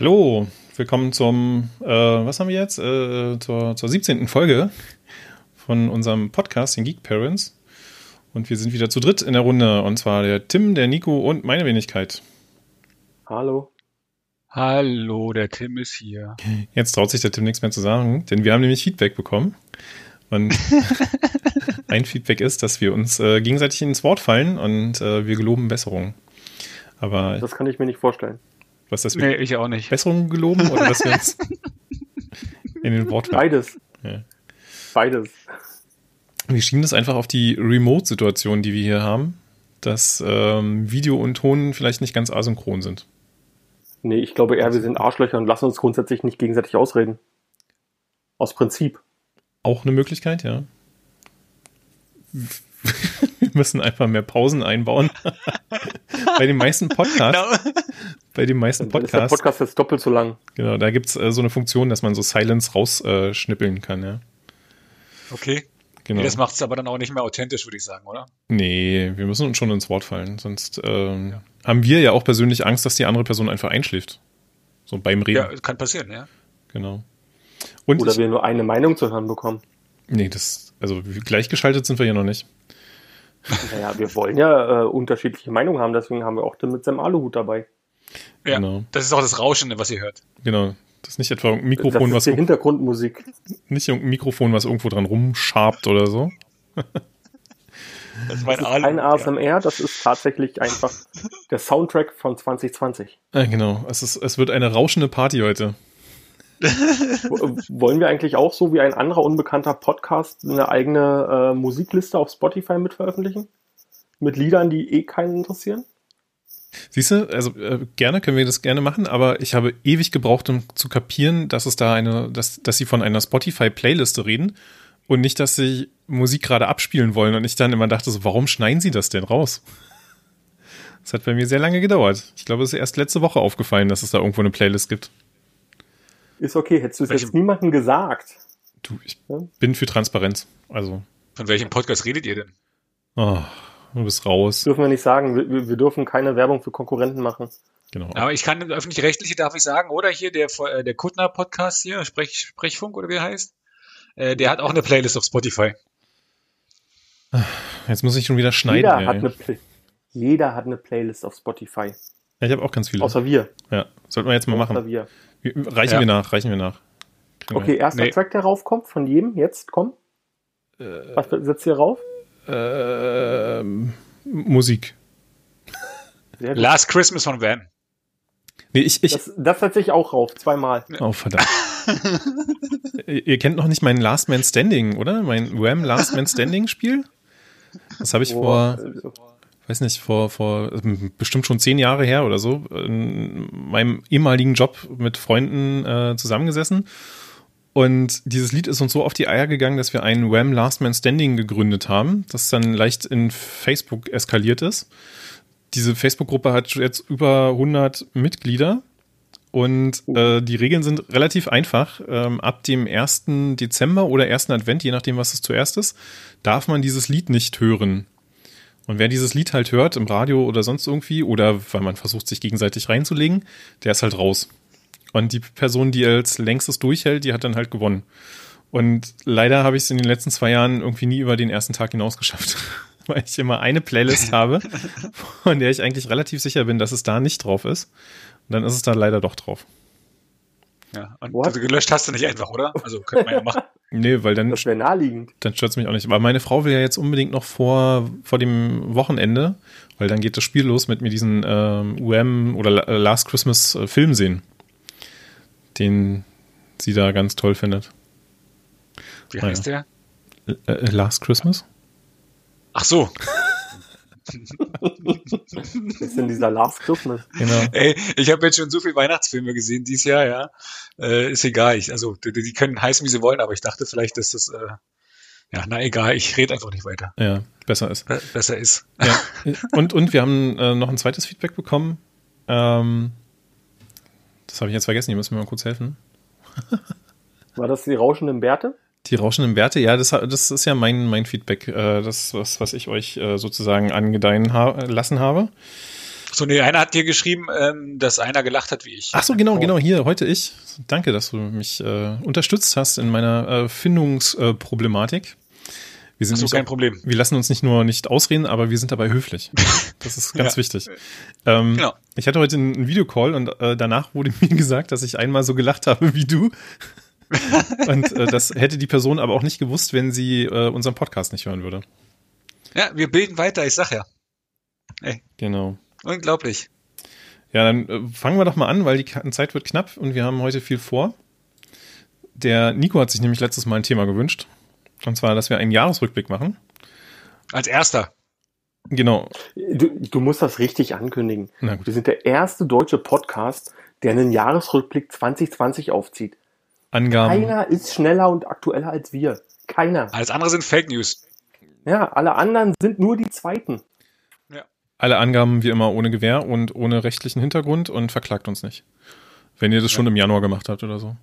Hallo, willkommen zum, äh, was haben wir jetzt? Äh, zur, zur 17. Folge von unserem Podcast, den Geek Parents. Und wir sind wieder zu dritt in der Runde. Und zwar der Tim, der Nico und meine Wenigkeit. Hallo. Hallo, der Tim ist hier. Jetzt traut sich der Tim nichts mehr zu sagen, denn wir haben nämlich Feedback bekommen. Und ein Feedback ist, dass wir uns äh, gegenseitig ins Wort fallen und äh, wir geloben Besserung. Aber Das kann ich mir nicht vorstellen. was das Nee, ich auch nicht. Besserung geloben oder dass wir uns in den Wort fallen? Beides. Ja. Beides. Wir schieben das einfach auf die Remote-Situation, die wir hier haben, dass ähm, Video und Ton vielleicht nicht ganz asynchron sind. Nee, ich glaube eher, wir sind Arschlöcher und lassen uns grundsätzlich nicht gegenseitig ausreden. Aus Prinzip. Auch eine Möglichkeit, ja. Wir müssen einfach mehr Pausen einbauen. bei den meisten Podcasts, bei den meisten ist der Podcasts, Podcast jetzt doppelt so lang. genau, da gibt's äh, so eine Funktion, dass man so Silence rausschnippeln äh, kann, ja. Okay. Genau. Nee, das macht es aber dann auch nicht mehr authentisch, würde ich sagen, oder? Nee, wir müssen uns schon ins Wort fallen. Sonst ähm, haben wir ja auch persönlich Angst, dass die andere Person einfach einschläft. So beim Reden. Ja, kann passieren, ja. Genau. Und Oder ich, wir nur eine Meinung zu hören bekommen. nee, das, also gleichgeschaltet sind wir ja noch nicht. Naja, wir wollen ja äh, unterschiedliche Meinungen haben, deswegen haben wir auch den mit seinem Aluhut dabei. Ja, Genau. das ist auch das Rauschende, was ihr hört. Genau. Das ist nicht etwa ein Das Mikrofon, ist was die Hintergrundmusik. nicht irgendein Mikrofon, was irgendwo dran rumschabt oder so. Das ist Das mein ist kein ja. ASMR, das ist tatsächlich einfach der Soundtrack von 2020. Äh, genau. Es, ist, es wird eine rauschende Party heute. W- Wollen wir eigentlich auch so wie ein anderer unbekannter Podcast eine eigene äh, Musikliste auf Spotify mit veröffentlichen? Mit Liedern, die eh keinen interessieren? Siehst du, also äh, gerne können wir das gerne machen, aber ich habe ewig gebraucht, um zu kapieren, dass es da eine, dass, dass sie von einer Spotify-Playliste reden und nicht, dass sie Musik gerade abspielen wollen. Und ich dann immer dachte so, warum schneiden sie das denn raus? Das hat bei mir sehr lange gedauert. Ich glaube, es ist erst letzte Woche aufgefallen, dass es da irgendwo eine Playlist gibt. Ist okay, hättest du es jetzt niemandem gesagt. Du, ich Ja. bin für Transparenz. Also, Von welchem Podcast redet ihr denn? oh, du bist raus. Dürfen wir nicht sagen, wir- wir, wir dürfen keine Werbung für Konkurrenten machen. Genau. Aber ich kann öffentlich-rechtliche darf ich sagen, oder hier der äh, der Kuttner Podcast hier, Sprech, Sprechfunk oder wie er heißt, äh, der hat auch eine Playlist auf Spotify. Jetzt muss ich schon wieder schneiden. Jeder ey. hat, eine Play jeder hat eine Playlist auf Spotify. ja, ich habe auch ganz viele. Außer wir. ja, sollten wir jetzt mal Außer machen. wir. Wir- Reichen Ja. wir nach, reichen wir nach. Kriegen wir Okay, erster Nee. Track, der raufkommt, von jedem, jetzt, komm. Was setzt ihr rauf? Ähm, Musik. Last Christmas von Van. Nee, ich, ich, Das, das setze ich auch rauf, zweimal. oh verdammt. ihr kennt noch nicht mein Last Man Standing, oder? Mein Wham Last Man Standing Spiel? Das habe ich vor, Boah, weiß nicht, vor, vor bestimmt schon zehn Jahre her oder so, in meinem ehemaligen Job mit Freunden äh, zusammengesessen. Und dieses Lied ist uns so auf die Eier gegangen, dass wir ein Wham Last Man Standing gegründet haben, das dann leicht in Facebook eskaliert ist. Diese Facebook-Gruppe hat jetzt über 100 Mitglieder und äh, die Regeln sind relativ einfach. Ähm, ab dem 1. Dezember oder 1. Advent, je nachdem, was es zuerst ist, darf man dieses Lied nicht hören. Und wer dieses Lied halt hört, im Radio oder sonst irgendwie, oder weil man versucht, sich gegenseitig reinzulegen, der ist halt raus. Und die Person, die als längstes durchhält, die hat dann halt gewonnen. Und leider habe ich es in den letzten zwei Jahren irgendwie nie über den ersten Tag hinaus geschafft. Weil ich immer eine Playlist habe, von der ich eigentlich relativ sicher bin, dass es da nicht drauf ist. Und dann ist es da leider doch drauf. Ja, und What? also gelöscht hast du nicht einfach, oder? Also könnte man ja machen. Nee, weil dann, Das wäre naheliegend. dann stört es mich auch nicht. Aber meine Frau will ja jetzt unbedingt noch vor, vor dem Wochenende, weil dann geht das Spiel los mit mir diesen ähm, UM oder La- Last Christmas äh, Film sehen, den sie da ganz toll findet. Wie Ah, heißt der? Äh, äh, Last Christmas? Ach so. Ist in dieser Last Christmas. Genau. Ey, ich habe jetzt schon so viele Weihnachtsfilme gesehen dieses Jahr, ja. Äh, ist egal. Ich, also die, die können heißen, wie sie wollen, aber ich dachte vielleicht, dass das, äh, Ja, na egal, ich rede einfach nicht weiter. Ja, besser ist. Be besser ist. Ja. Und, und wir haben äh, noch ein zweites Feedback bekommen. Ähm, das habe ich jetzt vergessen, ihr müsst mir mal kurz helfen. War das die rauschenden Bärte? Die rauschenden Werte, ja, das, das ist ja mein, mein Feedback, äh, das, was, was ich euch äh, sozusagen angedeihen ha lassen habe. So, nee, einer hat dir geschrieben, ähm, dass einer gelacht hat wie ich. Ach so, genau, genau, hier, heute ich. Danke, dass du mich äh, unterstützt hast in meiner äh, Findungsproblematik. Wir sind so, kein auch, Problem. Wir lassen uns nicht nur nicht ausreden, aber wir sind dabei höflich. Das ist ganz Ja. wichtig. Ähm, Genau. Ich hatte heute einen Videocall und äh, danach wurde mir gesagt, dass ich einmal so gelacht habe wie du. und äh, das hätte die Person aber auch nicht gewusst, wenn sie äh, unseren Podcast nicht hören würde. Ja, wir bilden weiter, ich sag ja. Genau. Unglaublich. Ja, dann äh, fangen wir doch mal an, weil die Zeit wird knapp und wir haben heute viel vor. Der Nico hat sich nämlich letztes Mal ein Thema gewünscht. Und zwar, dass wir einen Jahresrückblick machen. Als erster. Genau. Du, du musst das richtig ankündigen. Na gut. Wir sind der erste deutsche Podcast, der einen Jahresrückblick 2020 aufzieht. Angaben. Keiner ist schneller und aktueller als wir. Keiner. Alles andere sind Fake News. Ja, alle anderen sind nur die Zweiten. Alle Angaben wie immer ohne Gewähr und ohne rechtlichen Hintergrund und verklagt uns nicht. Wenn ihr das schon im Januar gemacht habt oder so.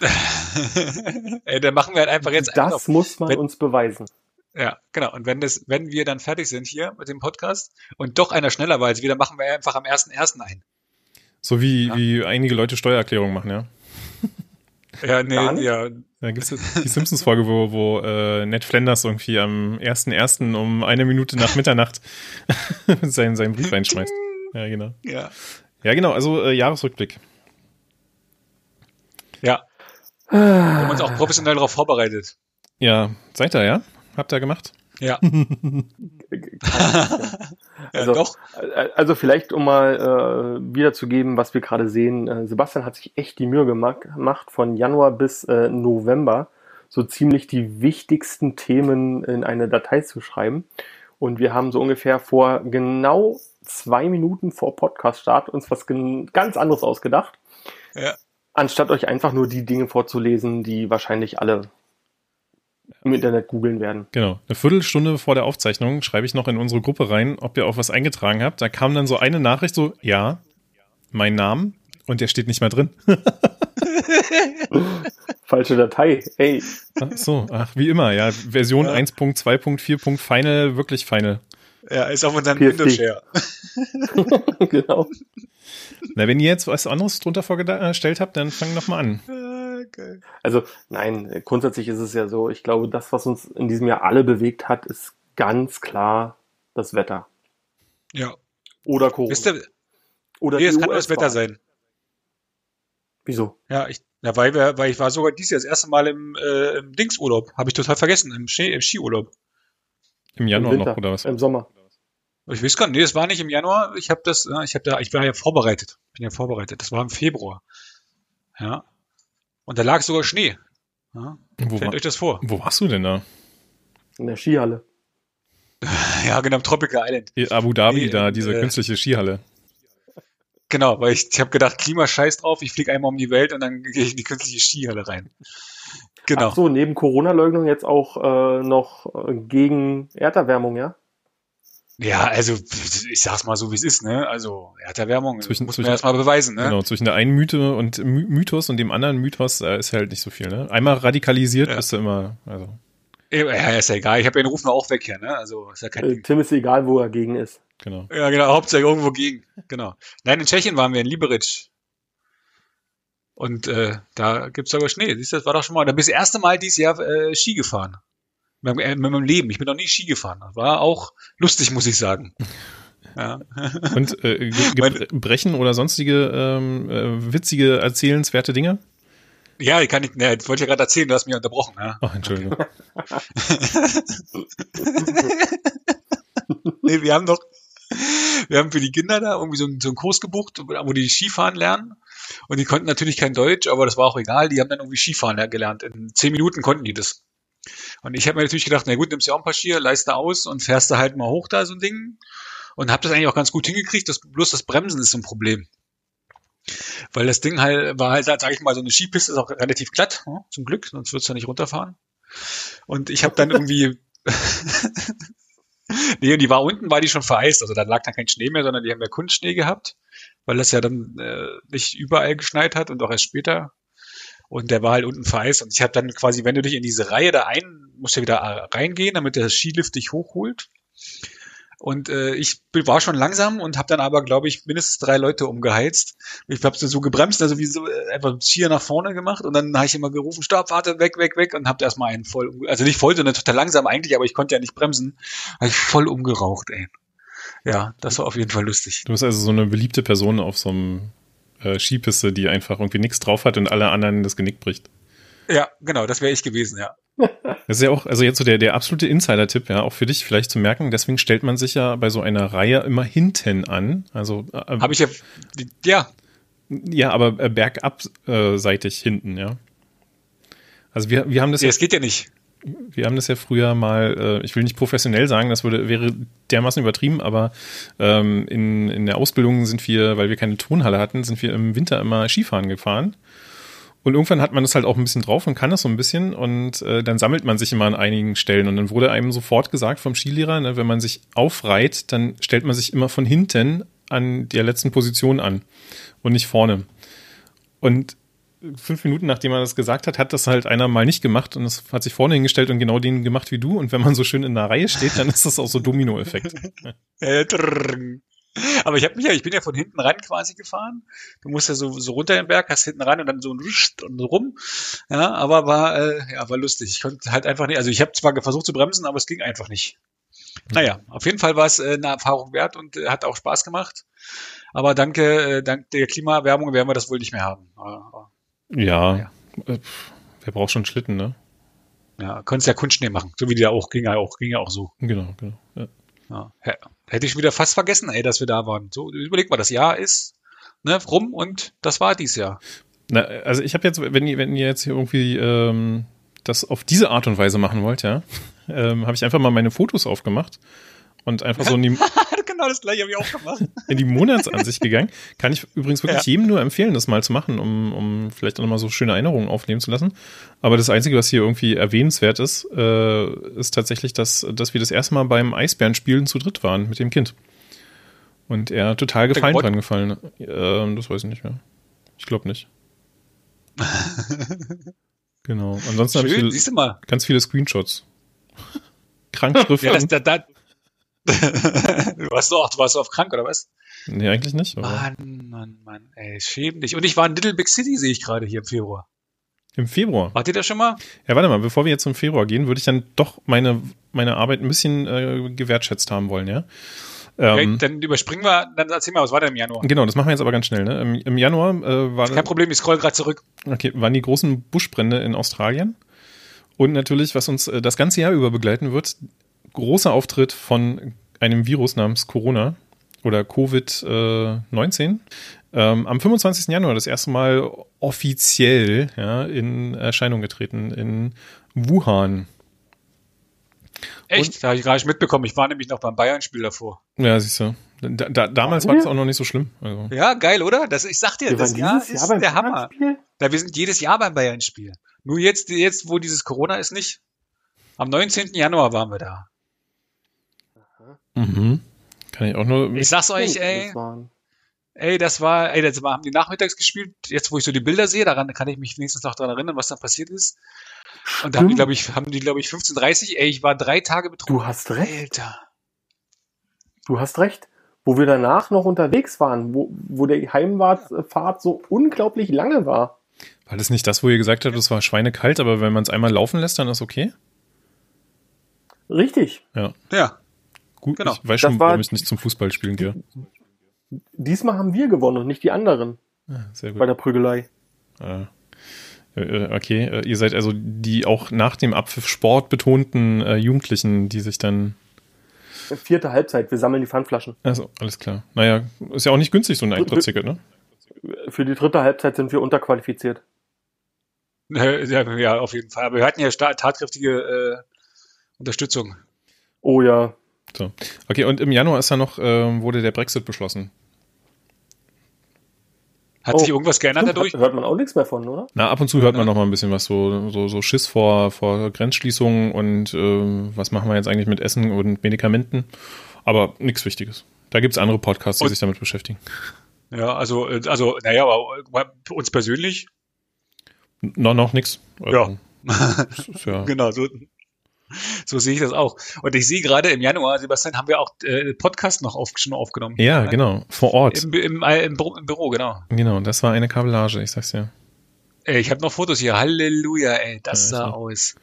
Ey, dann machen wir halt einfach jetzt Das auf. muss man Wenn- uns beweisen. Ja, genau. Und wenn das, wenn wir dann fertig sind hier mit dem Podcast und doch einer schneller war als wir, dann machen wir einfach am ersten ersten ein. So wie, Ja. wie einige Leute Steuererklärungen machen, ja. Ja, nee, Gar nicht? ja. Da gibt es die Simpsons-Folge, wo, wo äh, Ned Flanders irgendwie am 1.1. um eine Minute nach Mitternacht seinen, seinen Brief reinschmeißt. Ja, genau. Ja. Ja, genau, also äh, Jahresrückblick. Ja. Wir haben uns auch professionell darauf vorbereitet. Ja, seid ihr, ja? Habt ihr gemacht? Ja. Ja, Also- doch. Also vielleicht, um mal äh, wiederzugeben, was wir gerade sehen. Äh, Sebastian hat sich echt die Mühe gema- gemacht, von Januar bis äh, November so ziemlich die wichtigsten Themen in eine Datei zu schreiben. Und wir haben so ungefähr vor genau zwei Minuten vor Podcast-Start uns was ganz anderes ausgedacht. Ja. Anstatt euch einfach nur die Dinge vorzulesen, die wahrscheinlich alle im Internet googeln werden. Genau. Eine Viertelstunde vor der Aufzeichnung schreibe ich noch in unsere Gruppe rein, ob ihr auch was eingetragen habt. Da kam dann so eine Nachricht so, ja, mein Name und der steht nicht mehr drin. Falsche Datei. Ey, Ach so, ach, wie immer, ja. Version Ja. 1.2.4. Final, wirklich final. Ja, ist auf unserem. Windows-Share. genau. Na, wenn ihr jetzt was anderes drunter vorgestellt habt, dann fangen noch mal an. Ah, geil. Also nein, grundsätzlich ist es ja so, ich glaube, das, was uns in diesem Jahr alle bewegt hat, ist ganz klar das Wetter. Ja. Oder Corona. Wisst ihr, Oder nee, es die kann nur das. Wetter sein. Wieso? Ja, ich, ja, weil wir, weil ich war sogar dieses Jahr das erste Mal im, äh, im Dingsurlaub. Habe ich total vergessen, im, Schnee, im Skiurlaub. Im Januar Im Winter, noch, oder was? Im Sommer. Ich weiß gar nicht, nee, das war nicht im Januar. Ich habe das, ich habe da, ich war ja vorbereitet. Bin ja vorbereitet. Das war im Februar. Ja. Und da lag sogar Schnee. Ja. Stellt euch das vor. wo warst du denn da? In der Skihalle. Ja, genau, Tropical Island. In Abu Dhabi, Nee, da, diese äh, künstliche Skihalle. Genau, weil ich, ich habe gedacht, Klimascheiß drauf, ich fliege einmal um die Welt und dann gehe ich in die künstliche Skihalle rein. Genau. Ach so, neben Corona-Leugnung jetzt auch äh, noch äh, gegen Erderwärmung, ja? Ja, also ich sag's mal so, wie es ist, ne? Also Erderwärmung Zwischen- muss zwischen- man erstmal beweisen, ne? Genau, zwischen der einen Mythe und My- Mythos und dem anderen Mythos äh, ist halt nicht so viel, ne? Einmal radikalisiert Ja. bist du immer, also. Ja, ist ja egal. Ich habe ja den Ruf noch auch weg hier, ne? Also ist ja kein Äh. Tim ist egal, wo er gegen ist. Genau. Ja, genau, Hauptsache irgendwo gegen. Genau. Nein, in Tschechien waren wir in Liberec. Und äh, da gibt's sogar Schnee. Siehst du, das war doch schon mal. Da bin ich das erste Mal dieses Jahr äh, Ski gefahren. Mit, meinem- äh, mit meinem Leben. Ich bin noch nie Ski gefahren. Das war auch lustig, muss ich sagen. Ja. Und äh, Brechen oder sonstige ähm, äh, witzige, erzählenswerte Dinge? Ja, ich kann nicht, ne, das wollte ich ja gerade erzählen, du hast mich unterbrochen. Ja. Ach, Entschuldigung. nee, wir haben doch, wir haben für die Kinder da irgendwie so einen, so einen Kurs gebucht, wo die Skifahren lernen. Und die konnten natürlich kein Deutsch, aber das war auch egal. Die haben dann irgendwie Skifahren ler- gelernt. In zehn Minuten konnten die das. Und ich habe mir natürlich gedacht, na gut, nimmst du auch ein paar Skier, leist da aus und fährst da halt mal hoch da so ein Ding. Und habe das eigentlich auch ganz gut hingekriegt. Das, bloß das Bremsen ist so ein Problem. Weil das Ding halt war halt, sag ich mal, so eine Skipiste ist auch relativ glatt, ne, zum Glück, sonst würdest du nicht runterfahren. Und ich habe dann irgendwie nee, und die war unten, war die schon vereist. Also da lag dann kein Schnee mehr, sondern die haben ja Kunstschnee gehabt, weil das ja dann äh, nicht überall geschneit hat und auch erst später. Und der war halt unten vereist. Und ich habe dann quasi, wenn du dich in diese Reihe da ein, musst du wieder reingehen, damit der Skilift dich hochholt. Und äh, ich war schon langsam und habe dann aber, glaube ich, mindestens drei Leute umgeheizt. Ich habe so gebremst, also wie so äh, einfach Skier nach vorne gemacht und dann habe ich immer gerufen, stopp, warte, weg, weg, weg und habe erstmal einen voll, also nicht voll, sondern total langsam eigentlich, aber ich konnte ja nicht bremsen. Habe ich voll umgeraucht, ey. Ja, das war auf jeden Fall lustig. Du bist also so eine beliebte Person auf so einem äh, Skipiste, die einfach irgendwie nichts drauf hat und alle anderen das Genick bricht. Ja, genau, das wäre ich gewesen, ja. Das ist ja auch, also jetzt so der, der absolute Insider-Tipp, ja, auch für dich vielleicht zu merken, deswegen stellt man sich ja bei so einer Reihe immer hinten an. Also äh, habe ich ja, ja. Ja, aber äh, bergab äh, seitig hinten, ja. Also wir, wir haben das ja. Es geht ja nicht. Wir haben das ja früher mal, äh, ich will nicht professionell sagen, das würde, wäre dermaßen übertrieben, aber ähm, in, in der Ausbildung sind wir, weil wir keine Tonhalle hatten, sind wir im Winter immer Skifahren gefahren. Und irgendwann hat man das halt auch ein bisschen drauf und kann das so ein bisschen und äh, dann sammelt man sich immer an einigen Stellen und dann wurde einem sofort gesagt vom Skilehrer, ne, wenn man sich aufreiht, dann stellt man sich immer von hinten an der letzten Position an und nicht vorne. Und fünf Minuten nachdem er das gesagt hat, hat das halt einer mal nicht gemacht und es hat sich vorne hingestellt und genau den gemacht wie du. Und wenn man so schön in der Reihe steht, dann ist das auch so Domino-Effekt. Aber ich habe mich ja, ich bin ja von hinten ran quasi gefahren. Du musst ja so, so runter den Berg, hast hinten ran und dann so und rum. Ja, aber war, äh, ja, war lustig. Ich konnte halt einfach nicht, also ich habe zwar versucht zu bremsen, aber es ging einfach nicht. Naja, auf jeden Fall war es äh, eine Erfahrung wert und äh, hat auch Spaß gemacht. Aber danke, äh, dank der Klimaerwärmung werden wir das wohl nicht mehr haben. Aber, ja, ja. Äh, wer braucht schon Schlitten, ne? Ja, konntest ja Kunstschnee machen, so wie die ja auch, ging ja auch, ging ja auch so. Genau, genau. Ja. Ja, hätte ich wieder fast vergessen, ey, dass wir da waren. So, überleg mal, das Jahr ist ne, rum und das war dies Jahr. Na, also ich habe jetzt, wenn ihr, wenn ihr jetzt hier irgendwie ähm, das auf diese Art und Weise machen wollt, ja, ähm, habe ich einfach mal meine Fotos aufgemacht und einfach so in die, genau das gleiche habe ich auch gemacht. in die Monatsansicht gegangen. Kann ich übrigens wirklich ja. jedem nur empfehlen, das mal zu machen, um, um vielleicht auch nochmal so schöne Erinnerungen aufnehmen zu lassen. Aber das Einzige, was hier irgendwie erwähnenswert ist, äh, ist tatsächlich, dass, dass wir das erste Mal beim Eisbärenspielen zu dritt waren mit dem Kind. Und er total gefallen dran gefallen. Äh, das weiß ich nicht mehr. Ich glaube nicht. genau. Ansonsten habe ich viele, ganz viele Screenshots. Krank ja, das, da, da, du warst doch, du warst auf krank, oder was? Nee, eigentlich nicht. Aber. Mann, Mann, Mann, ey, schäm dich. Und ich war in Little Big City, sehe ich gerade hier im Februar. Im Februar? Wart ihr da schon mal? Ja, warte mal, bevor wir jetzt zum Februar gehen, würde ich dann doch meine, meine Arbeit ein bisschen äh, gewertschätzt haben wollen, ja? Okay, ähm, dann überspringen wir, dann erzähl mal, was war denn im Januar? Genau, das machen wir jetzt aber ganz schnell. Ne? Im, Im, Januar äh, war. Kein Problem, ich scroll gerade zurück. Okay, waren die großen Buschbrände in Australien. Und natürlich, was uns äh, das ganze Jahr über begleiten wird, großer Auftritt von einem Virus namens Corona oder Covid-19. Ähm, am 25. Januar das erste Mal offiziell ja, in Erscheinung getreten in Wuhan. Echt? Und, da habe ich gar nicht mitbekommen. Ich war nämlich noch beim Bayern-Spiel davor. Ja, siehst du. Da, da, damals war es auch noch nicht so schlimm. Also. Ja, geil, oder? Das, ich sag dir, wir das Jahr ist Jahr der Hammer. Da, wir sind jedes Jahr beim Bayern-Spiel. Nur jetzt, jetzt, wo dieses Corona ist, nicht. Am 19. Januar waren wir da. Mhm. Kann ich auch nur. Ich sag's euch, ey. Ey, das war, ey, das war, haben die nachmittags gespielt. Jetzt, wo ich so die Bilder sehe, daran kann ich mich wenigstens noch daran erinnern, was da passiert ist. Und da haben die, glaube ich, haben die, glaube ich, 15:30. Ey, ich war drei Tage betrunken. Du hast recht. Alter. Du hast recht. Wo wir danach noch unterwegs waren, wo, wo der Heimfahrt so unglaublich lange war. War das nicht das, wo ihr gesagt habt, es war schweinekalt, aber wenn man es einmal laufen lässt, dann ist okay? Richtig. Ja. Ja. Gut, genau. ich weiß schon, warum ich nicht zum Fußballspielen gehe. Diesmal haben wir gewonnen und nicht die anderen. Ah, sehr gut. Bei der Prügelei. Ah. Okay, äh, ihr seid also die auch nach dem Abpfiff Sport betonten äh, Jugendlichen, die sich dann. Vierte Halbzeit, wir sammeln die Pfandflaschen. Also, alles klar. Naja, ist ja auch nicht günstig, so ein Eintrittsticket, ne? Für die dritte Halbzeit sind wir unterqualifiziert. Ja, auf jeden Fall. Aber wir hatten ja tatkräftige äh, Unterstützung. Oh ja, so. Okay, und im Januar ist dann noch, äh, wurde der Brexit beschlossen. Hat Oh, sich irgendwas geändert Stimmt, dadurch? hört man auch nichts mehr von, oder? Na, ab und zu hört man Ja. noch mal ein bisschen was, so, so, so Schiss vor, vor Grenzschließungen und äh, was machen wir jetzt eigentlich mit Essen und Medikamenten. Aber nichts Wichtiges. Da gibt's andere Podcasts, die Und- sich damit beschäftigen. Ja, also, äh, also, naja, aber für uns persönlich, Noch, noch nix. Ja. ist ja. genau, so, so sehe ich das auch. Und ich sehe gerade im Januar, Sebastian, haben wir auch äh, Podcast noch auf, schon aufgenommen. Ja, genau. Vor Ort. Im, im, äh, im, Büro, im Büro, genau. Genau, das war eine Kabellage, ich sag's dir. Ey, ich habe noch Fotos hier. Halleluja, ey, das Ja, sah so. aus.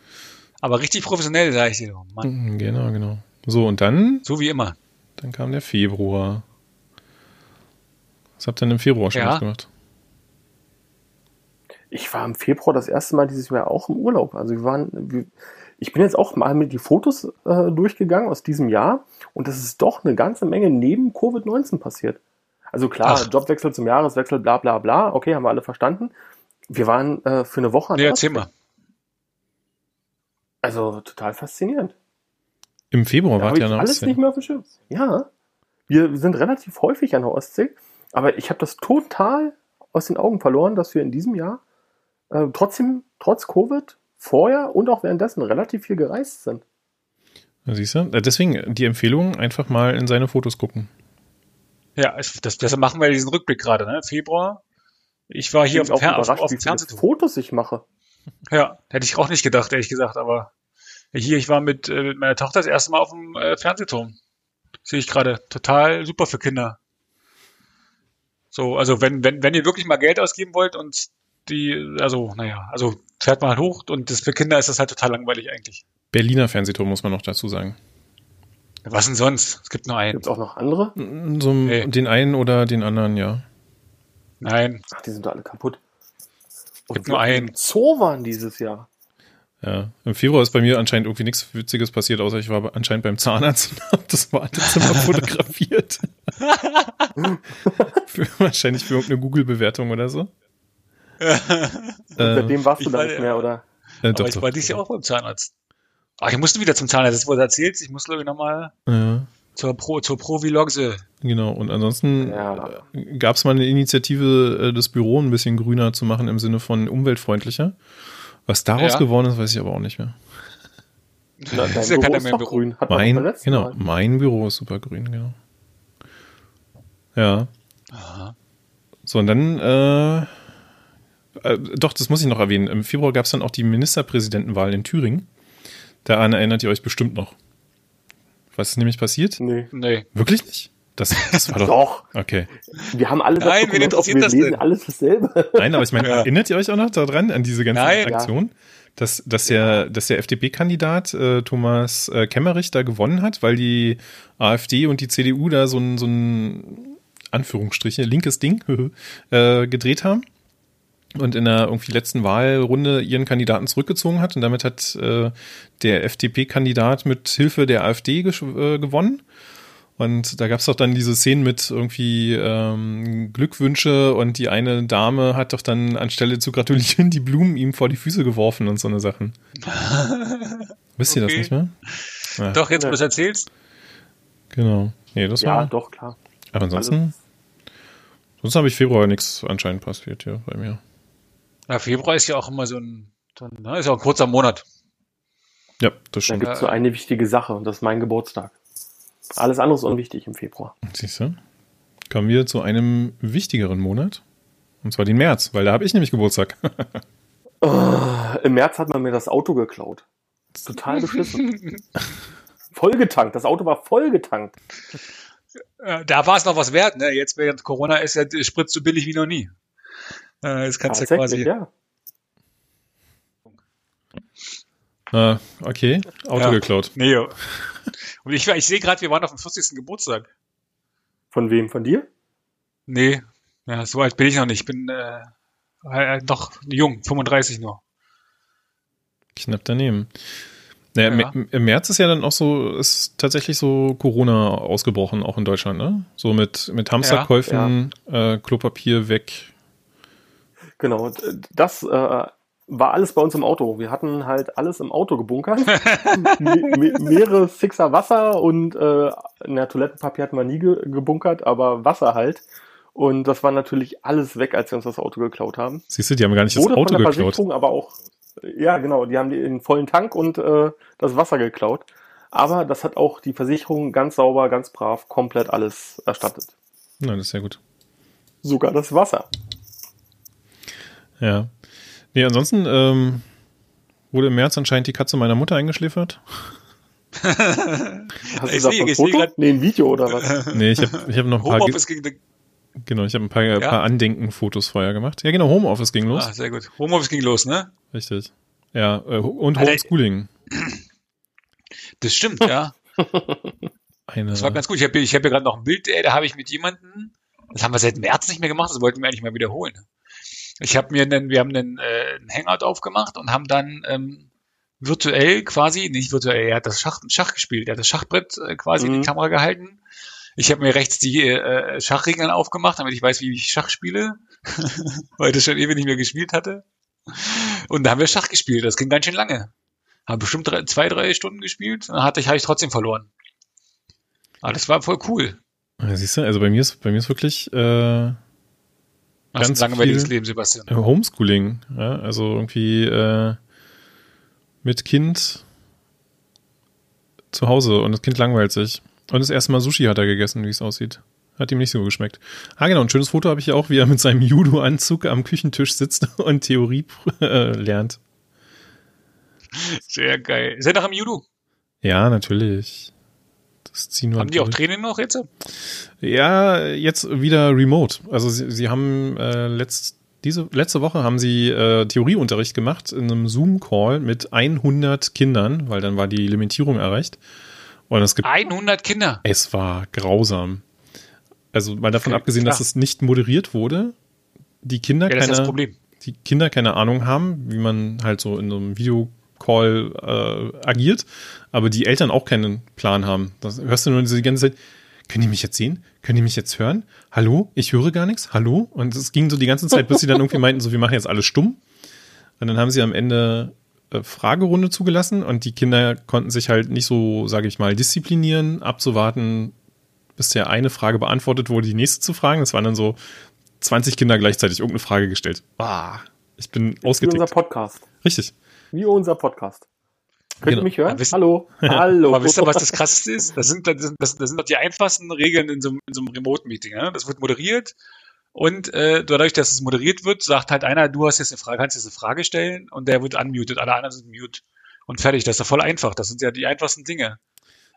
Aber richtig professionell, sag ich dir. Oh Mann, Mhm, Genau, genau. So, und dann, so wie immer. dann kam der Februar. Was habt ihr denn im Februar schon Ja. gemacht? Ich war im Februar das erste Mal dieses Jahr auch im Urlaub. Also wir waren, wir, ich bin jetzt auch mal mit die Fotos äh, durchgegangen aus diesem Jahr und es ist doch eine ganze Menge neben Covid-19 passiert. Also klar, Ach. Jobwechsel zum Jahreswechsel, bla bla bla, okay, haben wir alle verstanden. Wir waren äh, für eine Woche an Nee, der erzähl Ostsee. mal. Also total faszinierend. Im Februar ich an der alles nicht mehr auf dem Schirm. Ja, wir sind relativ häufig an der Ostsee, aber ich habe das total aus den Augen verloren, dass wir in diesem Jahr äh, trotzdem, trotz Covid, vorher und auch währenddessen relativ viel gereist sind. Siehst du? Äh, Deswegen die Empfehlung, einfach mal in seine Fotos gucken. Ja, das, deshalb machen wir diesen Rückblick gerade, ne? Februar. Ich war hier auf bin dem, Fer auf, auf dem Fernsehen. Fotos ich mache. Ja, hätte ich auch nicht gedacht, ehrlich gesagt, aber hier, ich war mit, äh, mit meiner Tochter das erste Mal auf dem äh, Fernsehturm. Sehe ich gerade. Total super für Kinder. So, also wenn, wenn, wenn ihr wirklich mal Geld ausgeben wollt und die, also, naja, also fährt mal hoch und das für Kinder ist das halt total langweilig eigentlich. Berliner Fernsehturm muss man noch dazu sagen. Was denn sonst? Es gibt nur einen. Gibt es auch noch andere? So Nee. den einen oder den anderen, ja. Nein. Ach, die sind doch alle kaputt. Gibt wir nur einen. Zoo waren dieses Jahr. Ja, im Februar ist bei mir anscheinend irgendwie nichts Witziges passiert, außer ich war anscheinend beim Zahnarzt und habe das Wartezimmer fotografiert. für, wahrscheinlich für irgendeine Google-Bewertung oder so. Äh, Seitdem warst du da nicht mehr, oder? äh, Aber doch, ich doch, war dieses Jahr auch beim Zahnarzt. Ah, ich musste wieder zum Zahnarzt. Das wurde erzählt. Ich muss, glaube ich, nochmal Ja, zur Pro, zur Provilogse. genau. Und ansonsten Ja. gab es mal eine Initiative, äh, das Büro ein bisschen grüner zu machen im Sinne von umweltfreundlicher. Was daraus Ja. geworden ist, weiß ich aber auch nicht mehr. Na, dein ist ja Büro keiner ist mehr im doch Büro. grün. Hat Mein, genau, Mal. mein Büro ist super grün, genau. Ja. Aha. So, und dann, äh, äh, doch, das muss ich noch erwähnen. Im Februar gab es dann auch die Ministerpräsidentenwahl in Thüringen. Daran erinnert ihr euch bestimmt noch. Was ist nämlich passiert? Nee. Nee. Wirklich nicht? Das, das war doch. Doch, Okay. wir haben alle das Nein, wen interessiert wir das lesen denn? alles dasselbe. Nein, aber ich meine, Ja. erinnert ihr euch auch noch daran, an diese ganze Nein. Aktion? Dass, dass, der, dass der FDP-Kandidat äh, Thomas äh, Kemmerich da gewonnen hat, weil die AfD und die CDU da so ein, so ein Anführungsstriche, linkes Ding äh, gedreht haben und in der irgendwie letzten Wahlrunde ihren Kandidaten zurückgezogen hat und damit hat äh, der FDP-Kandidat mit Hilfe der AfD äh, gewonnen. Und da gab es doch dann diese Szenen mit irgendwie ähm, Glückwünsche und die eine Dame hat doch dann anstelle zu gratulieren die Blumen ihm vor die Füße geworfen und so eine Sachen. Wisst ihr das Okay. nicht mehr? Ja, Doch, jetzt, wo Ja. du es erzählst. genau. Nee, das Ja, war. doch, klar. Aber ansonsten, sonst habe ich Februar nichts anscheinend passiert hier bei mir. Ja, Februar ist ja auch immer so ein, so ein ne, ist ja auch ein kurzer Monat. Ja, das Da stimmt. gibt es nur eine wichtige Sache und das ist mein Geburtstag. Alles andere ist unwichtig im Februar. Siehst du? Kommen wir zu einem wichtigeren Monat. Und zwar den März, weil da habe ich nämlich Geburtstag. Im März hat man mir das Auto geklaut. Total beschissen. vollgetankt. Das Auto war vollgetankt. Da war es noch was wert, ne? Jetzt während Corona ist ja der Sprit so billig wie noch nie. Äh, Jetzt kannst du ja quasi. Ja. äh, okay, Auto Ja. geklaut. Nee. Und ich, ich sehe gerade, wir waren auf dem 40. Geburtstag. Von wem? Von dir? Nee, ja, so alt bin ich noch nicht. Ich bin äh, äh, noch jung, 35 nur. Knapp daneben. Naja, Ja. im- März ist ja dann auch so, ist tatsächlich so Corona ausgebrochen, auch in Deutschland, ne? So mit, mit Hamsterkäufen, Äh, Klopapier weg. Genau. Das äh, war alles bei uns im Auto. Wir hatten halt alles im Auto gebunkert. Me me mehrere Sixer Wasser und äh, na, Toilettenpapier hatten wir nie ge gebunkert, aber Wasser halt. Und das war natürlich alles weg, als sie uns das Auto geklaut haben. Siehst du, die haben gar nicht das Wurde Auto von der geklaut. Versicherung, aber auch, ja genau, die haben den vollen Tank und äh, das Wasser geklaut. Aber das hat auch die Versicherung ganz sauber, ganz brav, komplett alles erstattet. Nein, das ist sehr gut. Sogar das Wasser. Ja. Nee, ansonsten ähm, wurde im März anscheinend die Katze meiner Mutter eingeschläfert. Hast Ich du sehe- ich sehe Foto? grad- Nee, ein Video oder was? Nee, ich habe ich hab noch ein paar, Homeoffice ging, genau, ich habe ein paar, ein paar Andenken-Fotos vorher gemacht. Ja, genau, Homeoffice ging los. ah, sehr gut. Homeoffice ging los, ne? Richtig. Ja, äh, und Alter, Homeschooling. Das stimmt, ja. Eine, Das war ganz gut. Ich habe ich hab ja gerade noch ein Bild, ey, da habe ich mit jemandem, das haben wir seit März nicht mehr gemacht, das wollten wir eigentlich mal wiederholen. Ich habe mir einen, wir haben einen, äh, einen Hangout aufgemacht und haben dann ähm, virtuell quasi, nicht virtuell, er hat das Schach, Schach gespielt, er hat das Schachbrett äh, quasi in Mhm. die Kamera gehalten. Ich habe mir rechts die äh, Schachregeln aufgemacht, damit ich weiß, wie ich Schach spiele, weil ich das schon ewig nicht mehr gespielt hatte. Und da haben wir Schach gespielt, das ging ganz schön lange. Haben bestimmt drei, zwei, drei Stunden gespielt, dann hatte ich, habe ich trotzdem verloren. Aber das war voll cool. Ja, siehst du, also bei mir ist, bei mir ist wirklich äh, Hast Ganz ein langweiliges Leben, Sebastian. Homeschooling. Ja? Also irgendwie äh, mit Kind zu Hause und das Kind langweilt sich. Und das erste Mal Sushi hat er gegessen, wie es aussieht. Hat ihm nicht so geschmeckt. Ah, genau, ein schönes Foto habe ich hier auch, wie er mit seinem Judo-Anzug am Küchentisch sitzt und Theorie äh, lernt. Sehr geil. Ist er noch am Judo? Ja, natürlich. Das ziehen wir Haben die auch durch. Training noch jetzt? Ja, jetzt wieder remote. Also sie, sie haben äh, letzt, diese letzte Woche haben sie äh, Theorieunterricht gemacht in einem Zoom-Call mit 100 Kindern, weil dann war die Limitierung erreicht. Und es gibt 100 Kinder. es war grausam. Also mal davon Okay, abgesehen, dass klar. es nicht moderiert wurde, die Kinder Ja, keine, die Kinder keine Ahnung haben, wie man halt so in so einem Videocall äh, agiert, aber die Eltern auch keinen Plan haben. Das hörst du nur diese ganze Zeit, können die mich jetzt sehen? Können die mich jetzt hören? Hallo? Ich höre gar nichts? Hallo? Und es ging so die ganze Zeit, bis sie dann irgendwie meinten, so wir machen jetzt alles stumm. Und dann haben sie am Ende äh, Fragerunde zugelassen und die Kinder konnten sich halt nicht so, sage ich mal, disziplinieren, abzuwarten, bis der eine Frage beantwortet wurde, die nächste zu fragen. Das waren dann so 20 Kinder gleichzeitig irgendeine Frage gestellt. Bah, ich bin Wie unser ausgetickt. Podcast. Richtig. Wie unser Podcast. Könnt Genau. ihr mich hören? Ja, wisst- Hallo. Hallo. Aber wisst ihr, was das krasseste ist? Das sind, das, das, das sind doch die einfachsten Regeln in so, einem- in so einem Remote-Meeting. Ja? Das wird moderiert und äh, dadurch, dass es moderiert wird, sagt halt einer, du hast jetzt eine Frage, kannst jetzt eine Frage stellen und der wird unmuted, alle anderen sind mute. Und fertig, das ist ja voll einfach. Das sind ja die einfachsten Dinge.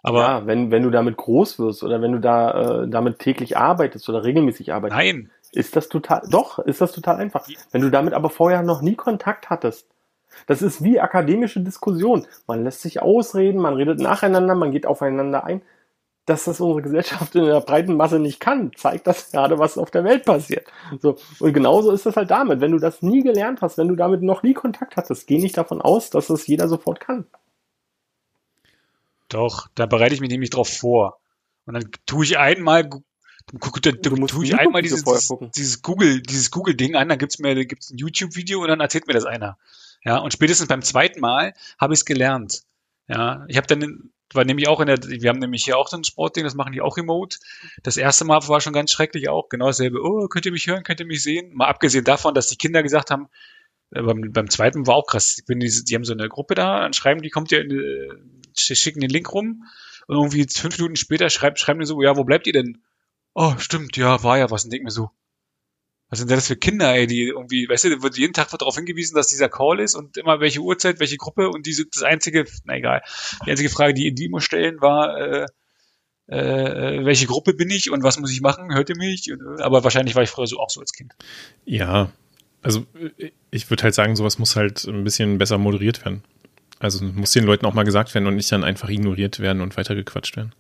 Aber ja, wenn, wenn du damit groß wirst oder wenn du da äh, damit täglich arbeitest oder regelmäßig arbeitest, nein, ist das total, doch, ist das total einfach. Wenn du damit aber vorher noch nie Kontakt hattest, das ist wie akademische Diskussion. Man lässt sich ausreden, man redet nacheinander, man geht aufeinander ein. Dass das unsere Gesellschaft in der breiten Masse nicht kann, zeigt das gerade, was auf der Welt passiert. So. Und genauso ist das halt damit. Wenn du das nie gelernt hast, wenn du damit noch nie Kontakt hattest, geh nicht davon aus, dass es jeder sofort kann. doch, da bereite ich mich nämlich drauf vor. Und dann tue ich einmal, dann dann tue ich ein einmal dieses, dieses, Google, dieses Google-Ding an, dann gibt's mir, da gibt's ein YouTube-Video und dann erzählt mir das einer. Ja, und spätestens beim zweiten Mal habe ich es gelernt. Ja, ich habe dann, war nämlich auch in der, wir haben nämlich hier auch so ein Sportding, das machen die auch remote. Das erste Mal war schon ganz schrecklich auch, genau dasselbe. Oh, könnt ihr mich hören, könnt ihr mich sehen? Mal abgesehen davon, dass die Kinder gesagt haben, äh, beim, beim zweiten war auch krass. Ich diese, die haben so eine Gruppe da, dann schreiben die, kommt ihr, in, äh, sch- schicken den Link rum und irgendwie fünf Minuten später schreibt, schreiben die so, ja, wo bleibt ihr denn? Oh, stimmt, ja, war ja was. Und denk mir so, was sind denn das für Kinder, ey, die irgendwie, weißt du, wird jeden Tag wird darauf hingewiesen, dass dieser Call ist und immer welche Uhrzeit, welche Gruppe und diese, das einzige, na egal, die einzige Frage, die die immer stellen, war, äh, äh, welche Gruppe bin ich und was muss ich machen? Hört ihr mich? Äh, Aber wahrscheinlich war ich früher so auch so als Kind. Ja, also äh, ich würde halt sagen, sowas muss halt ein bisschen besser moderiert werden. Also muss den Leuten auch mal gesagt werden und nicht dann einfach ignoriert werden und weitergequatscht werden.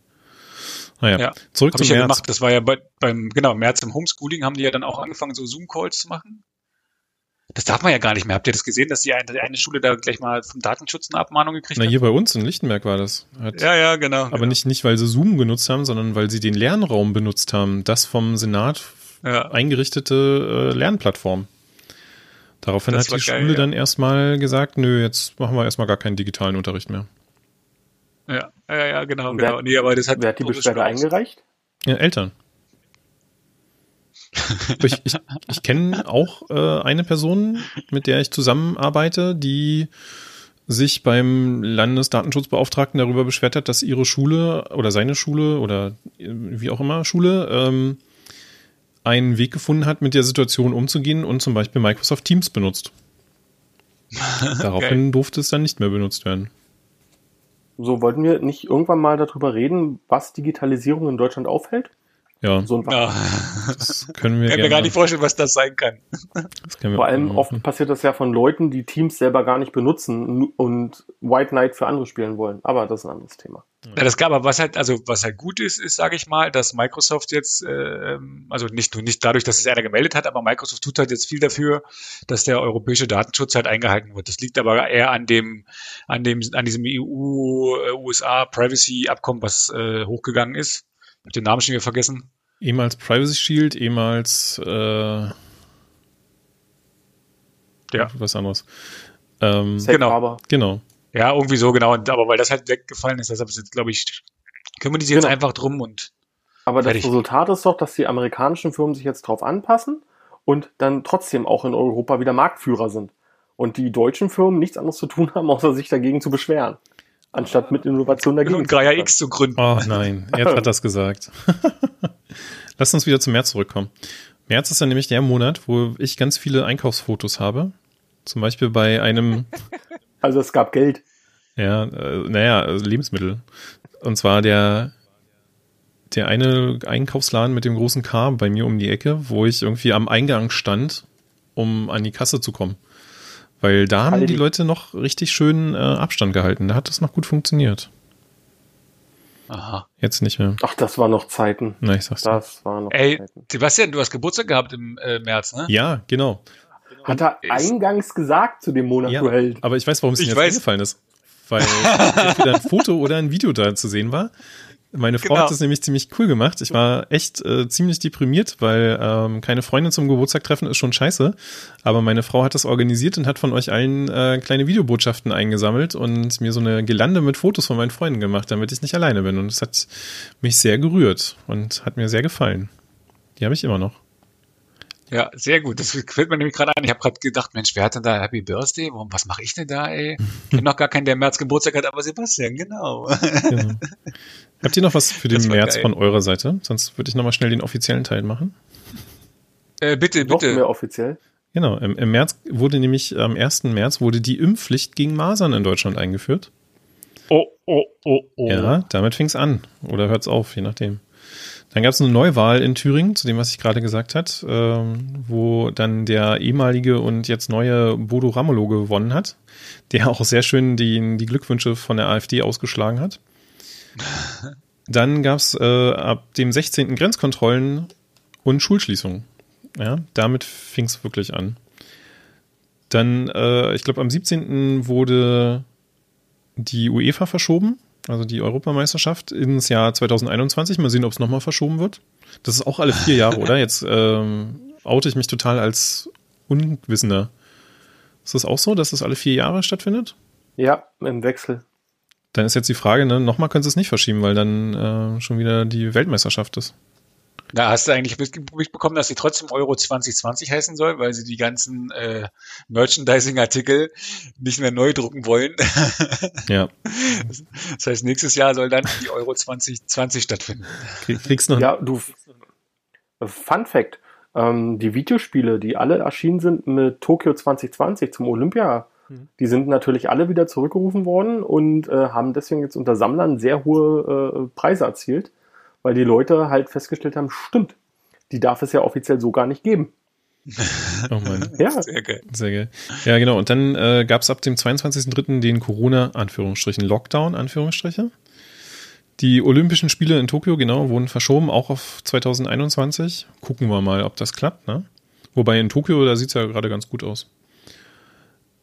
Naja, Ja, zurück zum ich ja März. gemacht. Das war ja bei, beim, genau, März im Homeschooling haben die ja dann auch angefangen, so Zoom-Calls zu machen. Das darf man ja gar nicht mehr. Habt ihr das gesehen, dass die eine, die eine Schule da gleich mal vom Datenschutz eine Abmahnung gekriegt Na, hat? hier bei uns in Lichtenberg war das. Hat, Ja, ja, genau. Aber nicht, nicht, weil sie Zoom genutzt haben, sondern weil sie den Lernraum benutzt haben. Das vom Senat Ja. eingerichtete äh, Lernplattform. Daraufhin Das hat die geil, Schule ja. dann erstmal gesagt, nö, jetzt machen wir erstmal gar keinen digitalen Unterricht mehr. Ja, ja, ja, genau, Und genau. wer- Nee, aber das hat Wer hat die Beschwerde eingereicht? Ja, Eltern. Ich, ich, ich kenne auch äh, eine Person, mit der ich zusammenarbeite, die sich beim Landesdatenschutzbeauftragten darüber beschwert hat, dass ihre Schule oder seine Schule oder äh, wie auch immer Schule ähm, einen Weg gefunden hat, mit der Situation umzugehen und zum Beispiel Microsoft Teams benutzt. Daraufhin durfte es dann nicht mehr benutzt werden. So, wollten wir nicht irgendwann mal darüber reden, was Digitalisierung in Deutschland aufhält? Ja, So ein Ja. das können wir Ich kann mir gar nicht vorstellen, was das sein kann. das können wir Vor allem oft passiert das ja von Leuten, die Teams selber gar nicht benutzen nu- und White Knight für andere spielen wollen. Aber das ist ein anderes Thema. Ja, das gab aber was halt, also was halt gut ist, ist, sage ich mal, dass Microsoft jetzt, ähm, also nicht nur nicht dadurch, dass es einer gemeldet hat, aber Microsoft tut halt jetzt viel dafür, dass der europäische Datenschutz halt eingehalten wird. Das liegt aber eher an dem, an dem, an diesem EU-USA Privacy Abkommen, was äh, hochgegangen ist. Hab den Namen schon wieder vergessen. Ehemals Privacy Shield, ehemals äh, Ja. was anderes. Ähm, Genau. Harbor. genau. Ja, irgendwie so genau. Und, aber weil das halt weggefallen ist, deshalb jetzt, glaube ich, kümmern die sich jetzt Genau. einfach drum und Aber das Fertig. Resultat ist doch, dass die amerikanischen Firmen sich jetzt drauf anpassen und dann trotzdem auch in Europa wieder Marktführer sind. Und die deutschen Firmen nichts anderes zu tun haben, außer sich dagegen zu beschweren. Anstatt mit Innovation dagegen und zu Gaia. X zu gründen. Oh nein, jetzt hat das gesagt. Lass uns wieder zum März zurückkommen. März ist dann nämlich der Monat, wo ich ganz viele Einkaufsfotos habe. Zum Beispiel bei einem, Also es gab Geld. ja, äh, naja, also Lebensmittel. Und zwar der, der eine Einkaufsladen mit dem großen K bei mir um die Ecke, wo ich irgendwie am Eingang stand, um an die Kasse zu kommen. Weil da haben die Leute noch richtig schön äh, Abstand gehalten. Da hat das noch gut funktioniert. Aha. Jetzt nicht mehr. Ach, das war noch Zeiten. Na, ich sag's dir. Das war noch Ey, Zeiten. Sebastian, du hast Geburtstag gehabt im äh, März, ne? Ja, genau. Hat er eingangs gesagt zu dem Monat, Ja, du Held. aber ich weiß, warum es mir jetzt weiß. eingefallen ist. Weil entweder ein Foto oder ein Video da zu sehen war. Meine Frau Genau. hat das nämlich ziemlich cool gemacht. Ich war echt äh, ziemlich deprimiert, weil ähm, keine Freunde zum Geburtstag treffen ist schon scheiße. Aber meine Frau hat das organisiert und hat von euch allen äh, kleine Videobotschaften eingesammelt und mir so eine Gelande mit Fotos von meinen Freunden gemacht, damit ich nicht alleine bin. Und das hat mich sehr gerührt und hat mir sehr gefallen. Die habe ich immer noch. Ja, sehr gut. Das fällt mir nämlich gerade ein. Ich habe gerade gedacht, Mensch, wer hat denn da Happy Birthday? Warum, was mache ich denn da, ey? Ich kenne noch gar keinen, der im März Geburtstag hat, aber Sebastian, genau. Genau. Habt ihr noch was für den März geil. von eurer Seite? Sonst würde ich nochmal schnell den offiziellen Teil machen. äh, bitte, Noch bitte. mehr offiziell. Genau, im, im März wurde nämlich, am 1. März wurde die Impfpflicht gegen Masern in Deutschland eingeführt. Oh, oh, oh, oh. Ja, damit fing es an. Oder hört es auf, je nachdem. Dann gab es eine Neuwahl in Thüringen, zu dem, was ich gerade gesagt hat, ähm, wo dann der ehemalige und jetzt neue Bodo Ramelow gewonnen hat, der auch sehr schön die, die Glückwünsche von der AfD ausgeschlagen hat. Dann gab es äh, ab dem 16. Grenzkontrollen und Schulschließungen. Ja, damit fing es wirklich an. Dann, äh, ich glaube, am 17. wurde die UEFA verschoben, also die Europameisterschaft, ins Jahr 2021. Mal sehen, ob es nochmal verschoben wird. Das ist auch alle vier Jahre, oder? Jetzt ähm, oute ich mich total als Unwissender. Ist das auch so, dass das alle vier Jahre stattfindet? Ja, im Wechsel. Dann ist jetzt die Frage, ne, nochmal können sie es nicht verschieben, weil dann äh, schon wieder die Weltmeisterschaft ist. Na, hast du eigentlich mitbekommen, dass sie trotzdem Euro 2020 heißen soll, weil sie die ganzen äh, Merchandising-Artikel nicht mehr neu drucken wollen. Ja. Das heißt, nächstes Jahr soll dann die Euro 2020 stattfinden. Krieg- Kriegst noch Ja, du. Fun Fact: ähm, Die Videospiele, die alle erschienen sind mit Tokio 2020 zum Olympia, Mhm. die sind natürlich alle wieder zurückgerufen worden und äh, haben deswegen jetzt unter Sammlern sehr hohe äh, Preise erzielt, weil die Leute halt festgestellt haben: Stimmt, die darf es ja offiziell so gar nicht geben. Oh Mann. Ja, Sehr geil. Sehr geil. Ja, genau. Und dann äh, gab es ab dem 22.03. den Corona, Anführungsstrichen, Lockdown, Anführungsstriche. Die Olympischen Spiele in Tokio, genau, wurden verschoben, auch auf 2021. Gucken wir mal, ob das klappt, ne? Wobei in Tokio, da sieht es ja gerade ganz gut aus.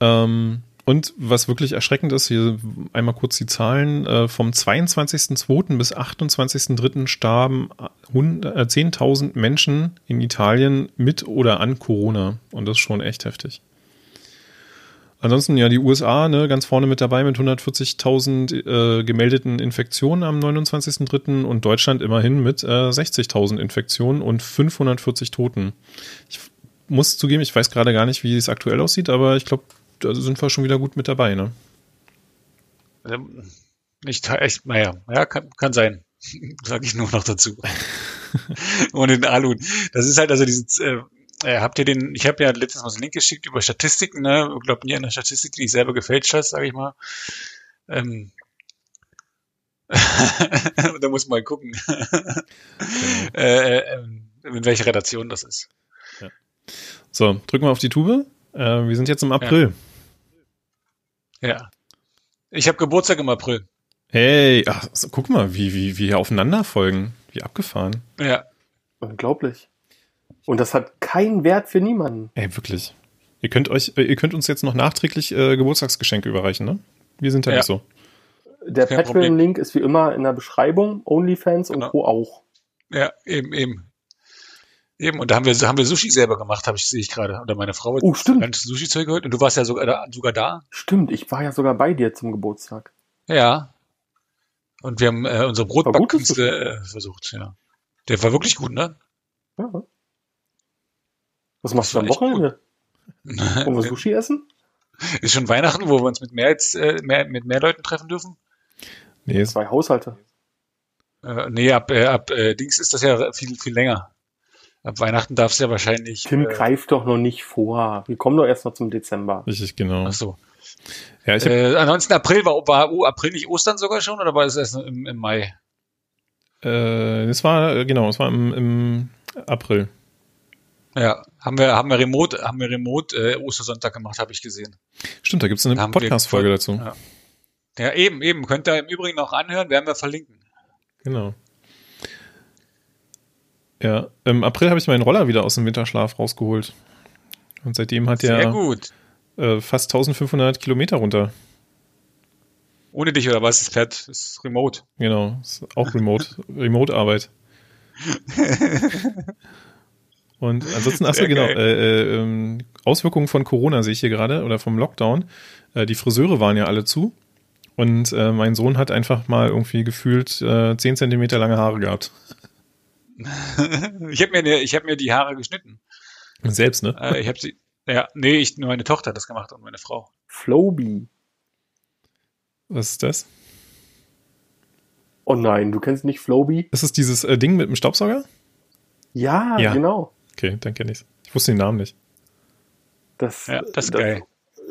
Ähm, und was wirklich erschreckend ist, hier einmal kurz die Zahlen, äh, vom 22.02. bis 28.03. starben 100 äh, 10.000 Menschen in Italien mit oder an Corona. Und das ist schon echt heftig. Ansonsten ja die USA, ne, ganz vorne mit dabei mit 140.000 äh, gemeldeten Infektionen am 29.03. und Deutschland immerhin mit äh, 60.000 Infektionen und 540 Toten. Ich muss zugeben, ich weiß gerade gar nicht, wie es aktuell aussieht, aber ich glaube, da sind wir schon wieder gut mit dabei, ne? Ähm, Nicht echt, naja, ja, kann, kann sein. Sage ich nur noch dazu. Ohne den Alu. Das ist halt also dieses, äh, äh, habt ihr den, ich habe ja letztens mal so einen Link geschickt über Statistiken, ne? Ich glaube nie an eine Statistik, die ich selber gefälscht hast, sage ich mal. Ähm, da muss man mal gucken, äh, äh, in welcher Redaktion das ist. So, drücken wir auf die Tube. Äh, wir sind jetzt im April. Ja. Ich habe Geburtstag im April. Hey, ach, so, guck mal, wie, wie, wie hier aufeinander folgen. Wie abgefahren. Ja. Unglaublich. Und das hat keinen Wert für niemanden. Ey, wirklich. Ihr könnt euch, äh, ihr könnt uns jetzt noch nachträglich äh, Geburtstagsgeschenke überreichen, ne? Wir sind ja, Ja. nicht so. Der. Patreon-Link ist wie immer in der Beschreibung, OnlyFans Genau. und Co. auch. Ja, eben, eben. Eben, und da haben wir, haben wir Sushi selber gemacht, habe ich, sehe ich gerade. Oder meine Frau hat Oh, stimmt. ganzes Sushi-Zeug geholt. Und du warst ja sogar da, sogar da. Stimmt, ich war ja sogar bei dir zum Geburtstag. Ja. Und wir haben äh, unsere Brotbackkünste äh, versucht, ja. Der war wirklich gut, ne? Ja. Was machst du am Wochenende? Wollen wir Sushi essen? Ist schon Weihnachten, wo wir uns mit mehr, als, äh, mehr, mit mehr Leuten treffen dürfen? Nee, Zwei Haushalte. Äh, nee, ab, äh, ab äh, Dings ist das ja viel, viel länger. Ab Weihnachten darf es ja wahrscheinlich. Tim äh, greift doch noch nicht vor. Wir kommen doch erst noch zum Dezember. richtig, genau. Ach so. Ja, ich Äh, ansonsten April war, war oh, April nicht Ostern sogar schon oder war es erst im, im Mai? äh, das war, äh, genau, es war im, im April. Ja, haben wir, haben wir Remote, haben wir Remote äh, Ostersonntag gemacht, habe ich gesehen. Stimmt, da gibt's eine Da haben wir Podcast-Folge dazu. Ja. Ja, eben, eben. Könnt ihr im Übrigen auch anhören, werden wir verlinken. Genau. Ja, im April habe ich meinen Roller wieder aus dem Winterschlaf rausgeholt. Und seitdem hat gut. äh, fast 1500 Kilometer runter. Ohne dich oder was? Das fährt ist remote. Genau, ist auch Remote, Remote-Arbeit. Und ansonsten, achso, genau, äh, äh, ähm, Auswirkungen von Corona sehe ich hier gerade oder vom Lockdown. Äh, die Friseure waren ja alle zu. Und äh, mein Sohn hat einfach mal irgendwie gefühlt äh, 10 Zentimeter lange Haare gehabt. ich habe mir, ne- ich hab mir die Haare geschnitten. Selbst, ne? Äh, ich habe sie. Ja, nee, ich, nur meine Tochter hat das gemacht und meine Frau. Flowbee. Was ist das? Oh nein, du kennst nicht Flowbee? Ist es dieses äh, Ding mit dem Staubsauger? Ja, Ja. genau. Okay, dann kenne ich's. Ich wusste den Namen nicht. Das, Ja, das ist geil.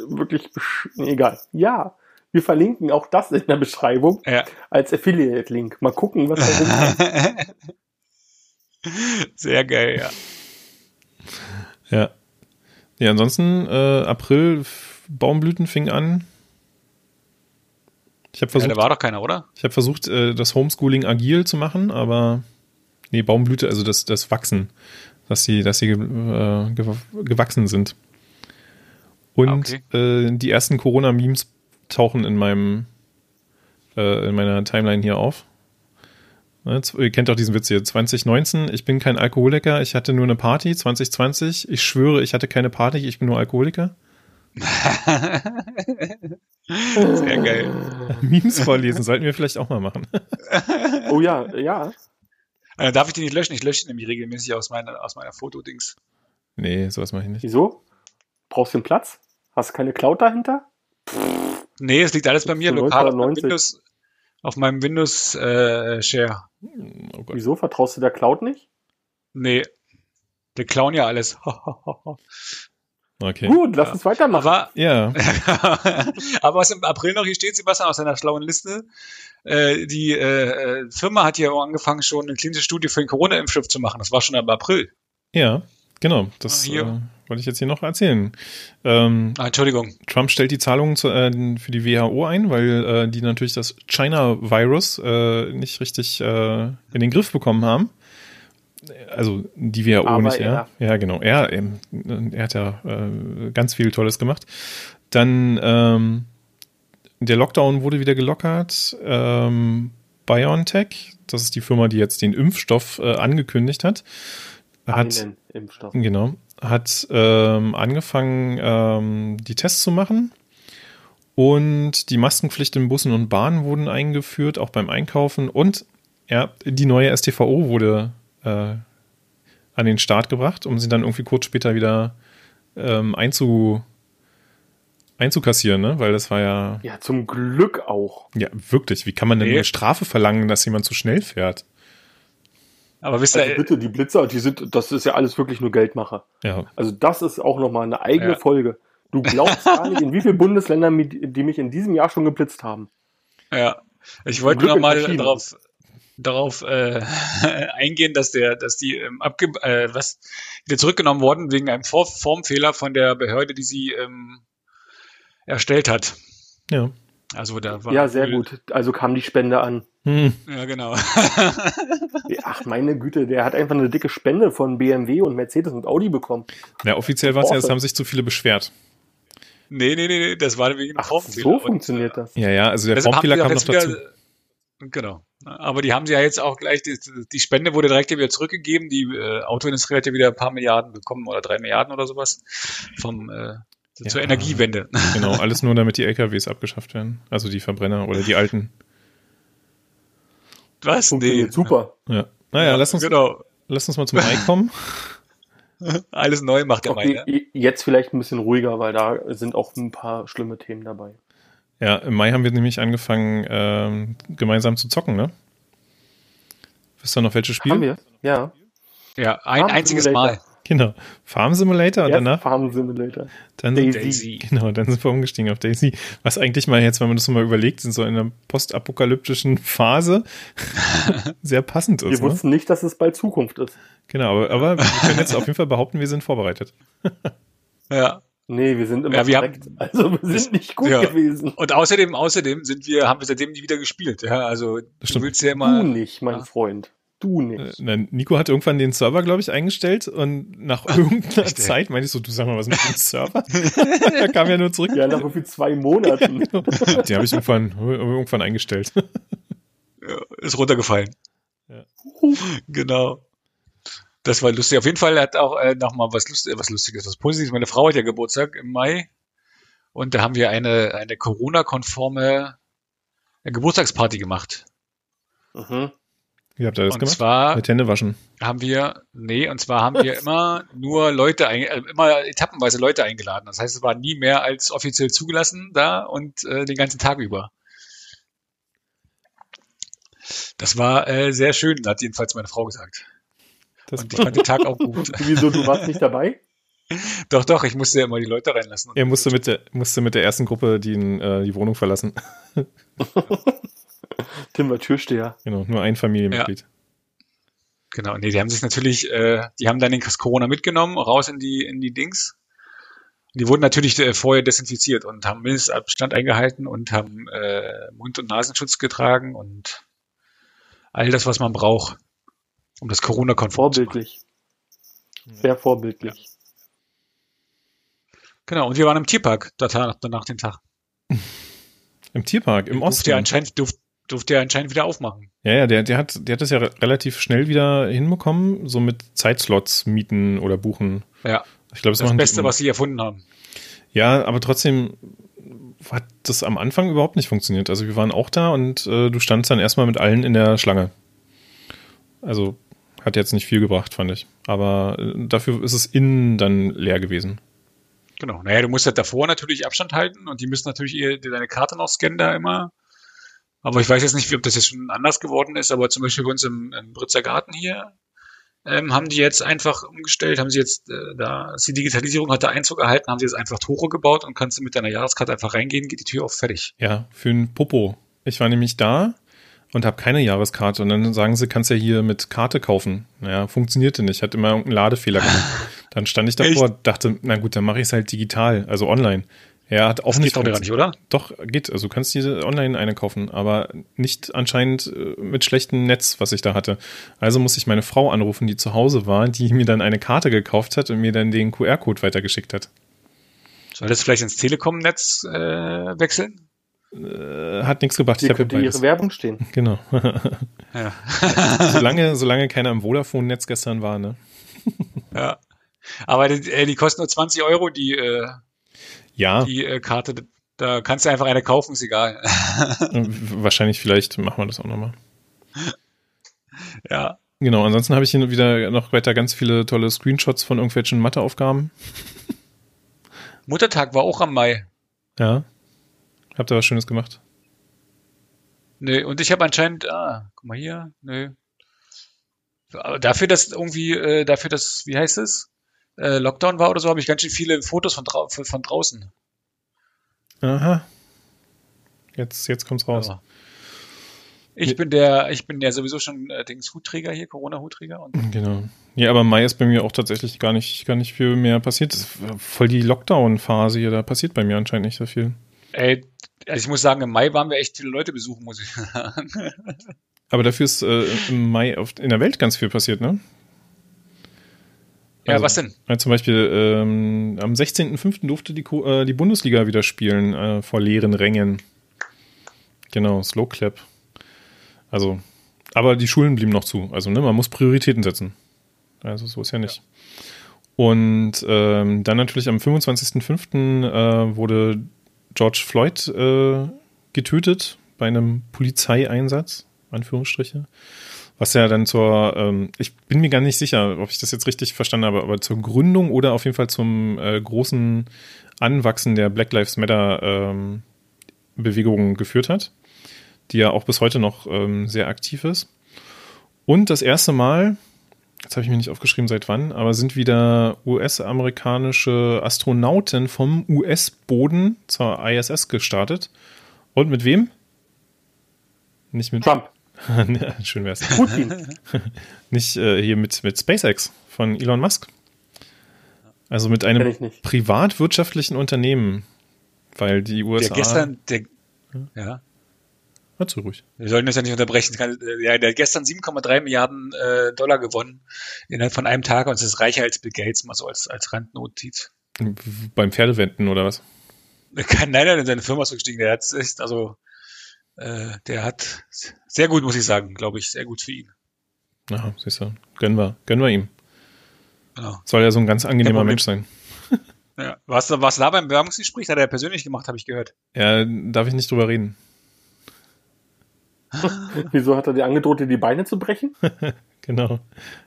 Wirklich, nee, egal. Ja, wir verlinken auch das in der Beschreibung Ja. als Affiliate-Link. Mal gucken, was da rumkommt. Sehr geil, ja. Ja. Ja, ansonsten, äh, April, Baumblüten fing an. Ich habe ja. versucht, Da war doch keiner, oder? ich hab versucht äh, das Homeschooling agil zu machen, aber nee, Baumblüte, also das, das Wachsen, dass sie, dass sie äh, gew gewachsen sind. Und äh, die ersten Corona-Memes tauchen in meinem äh, in meiner Timeline hier auf. Ne, Ihr kennt doch diesen Witz hier. 2019, ich bin kein Alkoholiker, ich hatte nur eine Party. 2020, ich schwöre, ich hatte keine Party, ich bin nur Alkoholiker. Sehr geil. Memes vorlesen, sollten wir vielleicht auch mal machen. Oh ja, ja. Äh, darf ich die nicht löschen? Ich lösche die nämlich regelmäßig aus meiner, aus meiner Fotodings. nee, sowas mache ich nicht. Wieso? Brauchst du einen Platz? Hast du keine Cloud dahinter? Nee, es liegt alles bei mir lokal auf meinem 1990. Windows, auf meinem Windows äh, Share. Oh Gott. Wieso? Vertraust du der Cloud nicht? Nee. Wir klauen ja alles. Okay. Gut, lass uns weitermachen. Aber, Ja, aber was im April noch hier steht, Sebastian, aus seiner schlauen Liste, äh, die äh, äh, Firma hat ja auch angefangen, schon eine klinische Studie für den Corona-Impfstoff zu machen. Das war schon im April. ja, genau. Das Ah, äh, wollte ich jetzt hier noch erzählen. Ähm, Ah, Entschuldigung. Trump stellt die Zahlungen zu, äh, für die WHO ein, weil äh, die natürlich das China-Virus äh, nicht richtig äh, in den Griff bekommen haben. Also die WHO Aber nicht er. Ja, genau. Er, ähm, er hat ja äh, ganz viel Tolles gemacht. Dann ähm, der Lockdown wurde wieder gelockert. Ähm, BioNTech, das ist die Firma, die jetzt den Impfstoff äh, angekündigt hat, hat Einen Impfstoff. Genau. Hat ähm, angefangen, ähm, die Tests zu machen. Und die Maskenpflicht in Bussen und Bahnen wurden eingeführt, auch beim Einkaufen. Und ja, die neue STVO wurde äh, an den Start gebracht, um sie dann irgendwie kurz später wieder ähm, einzu, einzukassieren, ne? Weil das war ja. Ja, zum Glück auch. Ja, wirklich. Wie kann man denn Nee. eine Strafe verlangen, dass jemand zu schnell fährt? Aber wisst ihr, Also bitte, die Blitzer, die sind, das ist ja alles wirklich nur Geldmacher. Ja. Also das ist auch nochmal eine eigene Ja. Folge. Du glaubst gar nicht, in wie vielen Bundesländern, die mich in diesem Jahr schon geblitzt haben. Ja, ich wollte Glück noch in mal verschiedenen. darauf darauf äh, eingehen, dass der, dass die ähm, abge äh, was wieder zurückgenommen wurden wegen einem Vor Formfehler von der Behörde, die sie ähm, erstellt hat. Ja. Also da war Ja, sehr gut. Also kam die Spende an. Hm. Ja, genau. Ach, meine Güte, der hat einfach eine dicke Spende von BMW und Mercedes und Audi bekommen. ja, offiziell war es ja, es haben sich zu viele beschwert. nee, nee, nee, nee, das war wegen Ach, Formfehler. so Und, funktioniert das. Ja, ja, also der haben Formfehler kam noch dazu. wieder- Genau. Aber die haben sie ja jetzt auch gleich, die, die Spende wurde direkt wieder zurückgegeben. Die äh, Autoindustrie hat ja wieder ein paar Milliarden bekommen oder drei Milliarden oder sowas vom äh, zur Ja. Energiewende. Genau, alles nur, damit die LKWs abgeschafft werden. Also die Verbrenner oder die alten. Was? Funktioniert super. Ja. Naja, lass uns, Genau. lass uns mal zum Ei kommen. Alles neu macht der Okay, Mai. Ne? jetzt vielleicht ein bisschen ruhiger, weil da sind auch ein paar schlimme Themen dabei. Ja, im Mai haben wir nämlich angefangen, ähm, gemeinsam zu zocken, ne? Wisst ihr noch welches Spiel? Haben wir? Ja. Ja, ein Farm einziges. Mal. Genau. Farm Simulator und Erst danach Farm Simulator. dann Daisy. Daisy. Genau, dann sind wir umgestiegen auf Daisy. Was eigentlich mal jetzt, wenn man das so mal überlegt, sind so in einer postapokalyptischen Phase sehr passend Wir ist. Ne? wussten nicht, dass es bald Zukunft ist. Genau, aber, aber wir können jetzt auf jeden Fall behaupten, wir sind vorbereitet. Ja. Nee, wir sind immer Ja, wir haben- korrekt. Also wir sind nicht gut Ja. gewesen. Und außerdem, außerdem sind wir, haben wir seitdem nie wieder gespielt. Ja, also du stimmt. willst ja Du immer. nicht, mein Ja. Freund. Du Äh, nicht. na, Nico hat irgendwann den Server, glaube ich, eingestellt und nach irgendeiner ey? Zeit meinte ich so, du sag mal, was mit dem Server? er kam ja nur zurück. Ja, nach irgendwie zwei Monaten. Den habe ich irgendwann, irgendwann eingestellt. Ja, ist runtergefallen. Ja. Genau. Das war lustig. Auf jeden Fall hat auch äh, nochmal was, Lust, was Lustiges, was Positives. Meine Frau hat ja Geburtstag im Mai. Und da haben wir eine, eine Corona-konforme äh, Geburtstagsparty gemacht. Mhm. Wie habt ihr das und gemacht? zwar Mit Hände waschen. haben wir, nee, und zwar haben wir immer nur Leute, äh, immer etappenweise Leute eingeladen. Das heißt, es war nie mehr als offiziell zugelassen da und äh, den ganzen Tag über. Das war äh, sehr schön, hat jedenfalls meine Frau gesagt. Das Und ich fand den Tag auch gut. Wieso, du warst nicht dabei? Doch, doch, ich musste ja immer die Leute reinlassen. er musste mit der, musste mit der ersten Gruppe die, äh, die Wohnung verlassen. Tim war Türsteher. Genau, nur ein Familienmitglied. Genau, nee, die haben sich natürlich, äh, die haben dann den Corona mitgenommen, raus in die, in die Dings. Die wurden natürlich äh, vorher desinfiziert und haben Mindestabstand eingehalten und haben äh, Mund- und Nasenschutz getragen und all das, was man braucht, um das Corona-konform zu machen. Vorbildlich. Sehr vorbildlich. Genau, und wir waren im Tierpark danach, danach den Tag. Im Tierpark, im Durfte ja Osten. anscheinend, durf, durfte ja anscheinend wieder aufmachen. Ja, ja, der, der, hat, der hat das ja re- relativ schnell wieder hinbekommen, so mit Zeitslots mieten oder buchen. Ja, Ich glaube, das, das Beste, was sie erfunden haben. Ja, aber trotzdem hat das am Anfang überhaupt nicht funktioniert. Also wir waren auch da und äh, du standst dann erstmal mit allen in der Schlange. Also hat jetzt nicht viel gebracht, fand ich. Aber äh, dafür ist es innen dann leer gewesen. Genau. Naja, du musst halt davor natürlich Abstand halten und die müssen natürlich ihr, deine Karte noch scannen da immer. Aber ich weiß jetzt nicht, ob das jetzt schon anders geworden ist, aber zum Beispiel bei uns im, im Britzer Garten hier ähm, haben die jetzt einfach umgestellt, haben sie jetzt, äh, da die Digitalisierung hat da Einzug erhalten, haben sie jetzt einfach Tore gebaut und kannst du mit deiner Jahreskarte einfach reingehen, geht die Tür auf, fertig. Ja, für ein Popo. Ich war nämlich da und habe keine Jahreskarte. Und dann sagen sie, kannst ja hier mit Karte kaufen. Naja, funktionierte nicht. Hat immer irgendeinen Ladefehler gemacht. Dann stand ich davor, dachte, na gut, dann mache ich es halt digital, also online. Ja, hat auch Das nicht geht doch gar nicht, oder? Doch, geht. Also du kannst diese online eine kaufen, aber nicht anscheinend äh, mit schlechtem Netz, was ich da hatte. Also muss ich meine Frau anrufen, die zu Hause war, die mir dann eine Karte gekauft hat und mir dann den QR-Code weitergeschickt hat. Soll das vielleicht ins Telekom-Netz äh, wechseln? Äh, hat nichts gebracht. Die Ich habe könnte ihre. Werbung stehen. Genau. Ja. solange, solange keiner im Vodafone-Netz gestern war, ne? ja. Aber die, äh, die kosten nur 20 Euro, die, äh, Ja, die äh, Karte. Da kannst du einfach eine kaufen, ist egal. Wahrscheinlich, vielleicht machen wir das auch nochmal. ja. Genau, ansonsten habe ich hier wieder noch weiter ganz viele tolle Screenshots von irgendwelchen Matheaufgaben. Muttertag war auch am Mai. Ja. Habt ihr was Schönes gemacht? Nee, und ich habe anscheinend, ah, guck mal hier, nee. Dafür, dass irgendwie, äh, dafür, dass, wie heißt es? Äh, Lockdown war oder so, habe ich ganz schön viele Fotos von, drau von draußen. Aha. Jetzt, jetzt kommt's raus. Ja. Ich bin der, ich bin ja sowieso schon äh, Dings Hutträger hier, Corona-Hutträger. Genau. Ja, aber Mai ist bei mir auch tatsächlich gar nicht, gar nicht viel mehr passiert. Voll die Lockdown-Phase hier, da passiert bei mir anscheinend nicht so viel. ey, also ich muss sagen, im Mai waren wir echt viele Leute besuchen, muss ich sagen. Aber dafür ist äh, im Mai auf, in der Welt ganz viel passiert, ne? Ja, Also- was denn? Ja, zum Beispiel ähm, am 16.05. durfte die, Ko- äh, die Bundesliga wieder spielen äh, vor leeren Rängen. Genau, Slow Clap. Also, aber die Schulen blieben noch zu. Also, ne, man muss Prioritäten setzen. Also, so ist ja nicht. Und ähm, dann natürlich am 25.05. Äh, wurde George Floyd äh, getötet bei einem Polizeieinsatz, Anführungsstriche. Was ja dann zur, ähm, ich bin mir gar nicht sicher, ob ich das jetzt richtig verstanden habe, aber zur Gründung oder auf jeden Fall zum äh, großen Anwachsen der Black Lives Matter ähm, Bewegung geführt hat, die ja auch bis heute noch ähm, sehr aktiv ist. Und das erste Mal, jetzt habe ich mir nicht aufgeschrieben, seit wann, aber sind wieder US-amerikanische Astronauten vom US-Boden zur ISS gestartet. Und mit wem? Nicht mit Trump, Schön wär's. Putin. Nicht äh, hier mit, mit SpaceX von Elon Musk. Also mit einem privatwirtschaftlichen Unternehmen. Weil die Der USA. gestern, der, ja, Hör zu ruhig. wir sollten das ja nicht unterbrechen. Äh, Ja, der hat gestern 7,3 Milliarden äh, Dollar gewonnen innerhalb von einem Tag und es ist reicher als Bill Gates, mal so als, als Randnotiz. Beim Pferdewetten oder was? Nein, nein, in seine Firma ist gestiegen. Der hat also, äh, der hat sehr gut, muss ich sagen, glaube ich, sehr gut für ihn. Ja, siehst du. Gönnen wir. Gönnen wir ihm. Genau. Soll ja so ein ganz angenehmer. Mensch sein. Ja. Warst du, warst du da beim Bewerbungsgespräch? Hat er persönlich gemacht, habe ich gehört. Ja, darf ich nicht drüber reden. Wieso hat er dir angedroht, dir die Beine zu brechen? Genau.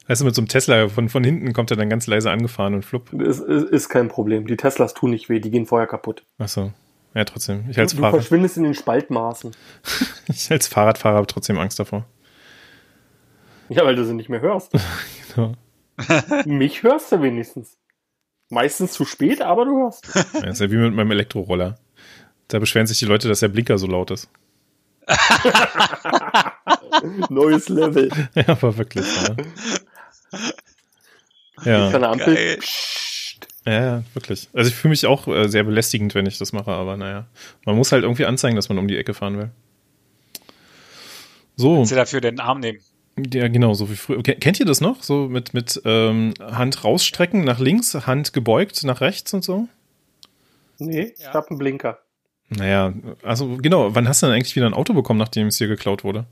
Weißt du, mit so einem Tesla von, von hinten kommt er dann ganz leise angefahren und flupp. Ist, ist, ist kein Problem. Die Teslas tun nicht weh, die gehen vorher kaputt. Achso. Ja, trotzdem. Ich als, du Fahrrad, verschwindest in den Spaltmaßen. ich als Fahrradfahrer habe trotzdem Angst davor. Ja, weil du sie nicht mehr hörst. Genau. Mich hörst du wenigstens. Meistens zu spät, aber du hörst. Ja, ist ja wie mit meinem Elektroroller. Da beschweren sich die Leute, dass der Blinker so laut ist. Neues Level. Ja, aber wirklich. Ja, ja. Geil. Ja, ja wirklich. Also ich fühle mich auch äh, sehr belästigend, wenn ich das mache, aber naja. Man muss halt irgendwie anzeigen, dass man um die Ecke fahren will. So, Kannst du dafür den Arm nehmen? ja genau, so wie früher. Ke- Kennt ihr das noch? So mit, mit ähm, Hand rausstrecken nach links, Hand gebeugt nach rechts und so? Nee, ich Ja. hab einen Blinker. Naja, also genau, wann hast du denn eigentlich wieder ein Auto bekommen, nachdem es dir geklaut wurde?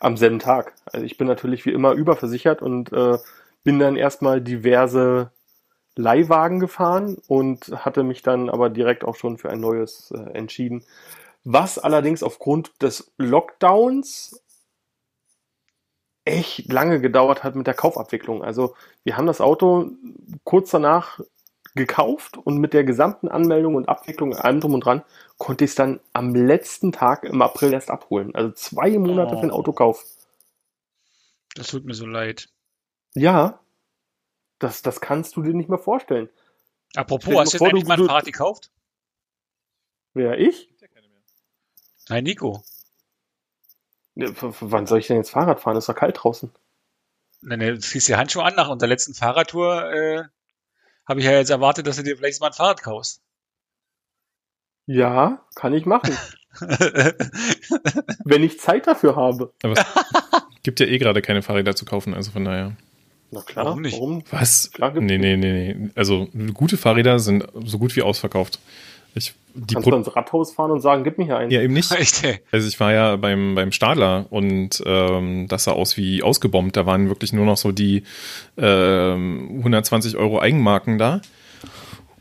Am selben Tag. Also ich bin natürlich wie immer überversichert und äh, bin dann erstmal diverse Leihwagen gefahren und hatte mich dann aber direkt auch schon für ein neues äh, entschieden. Was allerdings aufgrund des Lockdowns echt lange gedauert hat mit der Kaufabwicklung. Also wir haben das Auto kurz danach gekauft und mit der gesamten Anmeldung und Abwicklung allem drum und dran konnte ich es dann am letzten Tag im April erst abholen. Also zwei Monate für den Oh. Autokauf. Das tut mir so leid. Ja, das, das kannst du dir nicht mehr vorstellen. Apropos, hast du jetzt endlich mal ein Fahrrad gekauft? Wer ich? Nein, Nico. W- Wann soll ich denn jetzt Fahrrad fahren? Ist doch kalt draußen. Nein, nein, du ziehst die Handschuhe an nach unserer letzten Fahrradtour. Äh, habe ich ja jetzt erwartet, dass du dir vielleicht mal ein Fahrrad kaufst. Ja, kann ich machen. wenn ich Zeit dafür habe. Aber es gibt ja eh gerade keine Fahrräder zu kaufen, also von daher. Na klar, Warum nicht? Warum? Was? Klar nee, nee, nee, nee. Also gute Fahrräder sind so gut wie ausverkauft. Ich, die Kannst du Pro ins Rathaus fahren und sagen, gib mir hier einen. ja, eben nicht. Echt, ey. Also ich war ja beim, beim Stadler und ähm, das sah aus wie ausgebombt. Da waren wirklich nur noch so die ähm, 120 Euro Eigenmarken da.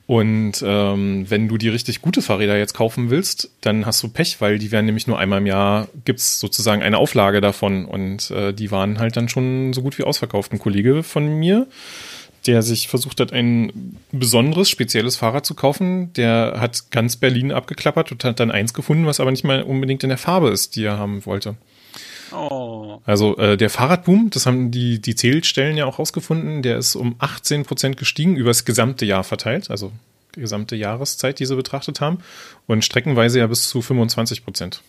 Und ähm, wenn du die richtig gute Fahrräder jetzt kaufen willst, dann hast du Pech, weil die werden nämlich nur einmal im Jahr, gibt's sozusagen eine Auflage davon. Und äh, die waren halt dann schon so gut wie ausverkauft. Ein Kollege von mir, der sich versucht hat, ein besonderes, spezielles Fahrrad zu kaufen, der hat ganz Berlin abgeklappert und hat dann eins gefunden, was aber nicht mal unbedingt in der Farbe ist, die er haben wollte. Oh. Also äh, der Fahrradboom, das haben die, die Zählstellen ja auch rausgefunden, der ist um 18 Prozent gestiegen über das gesamte Jahr verteilt, also die gesamte Jahreszeit, die sie betrachtet haben, und streckenweise ja bis zu 25 Prozent.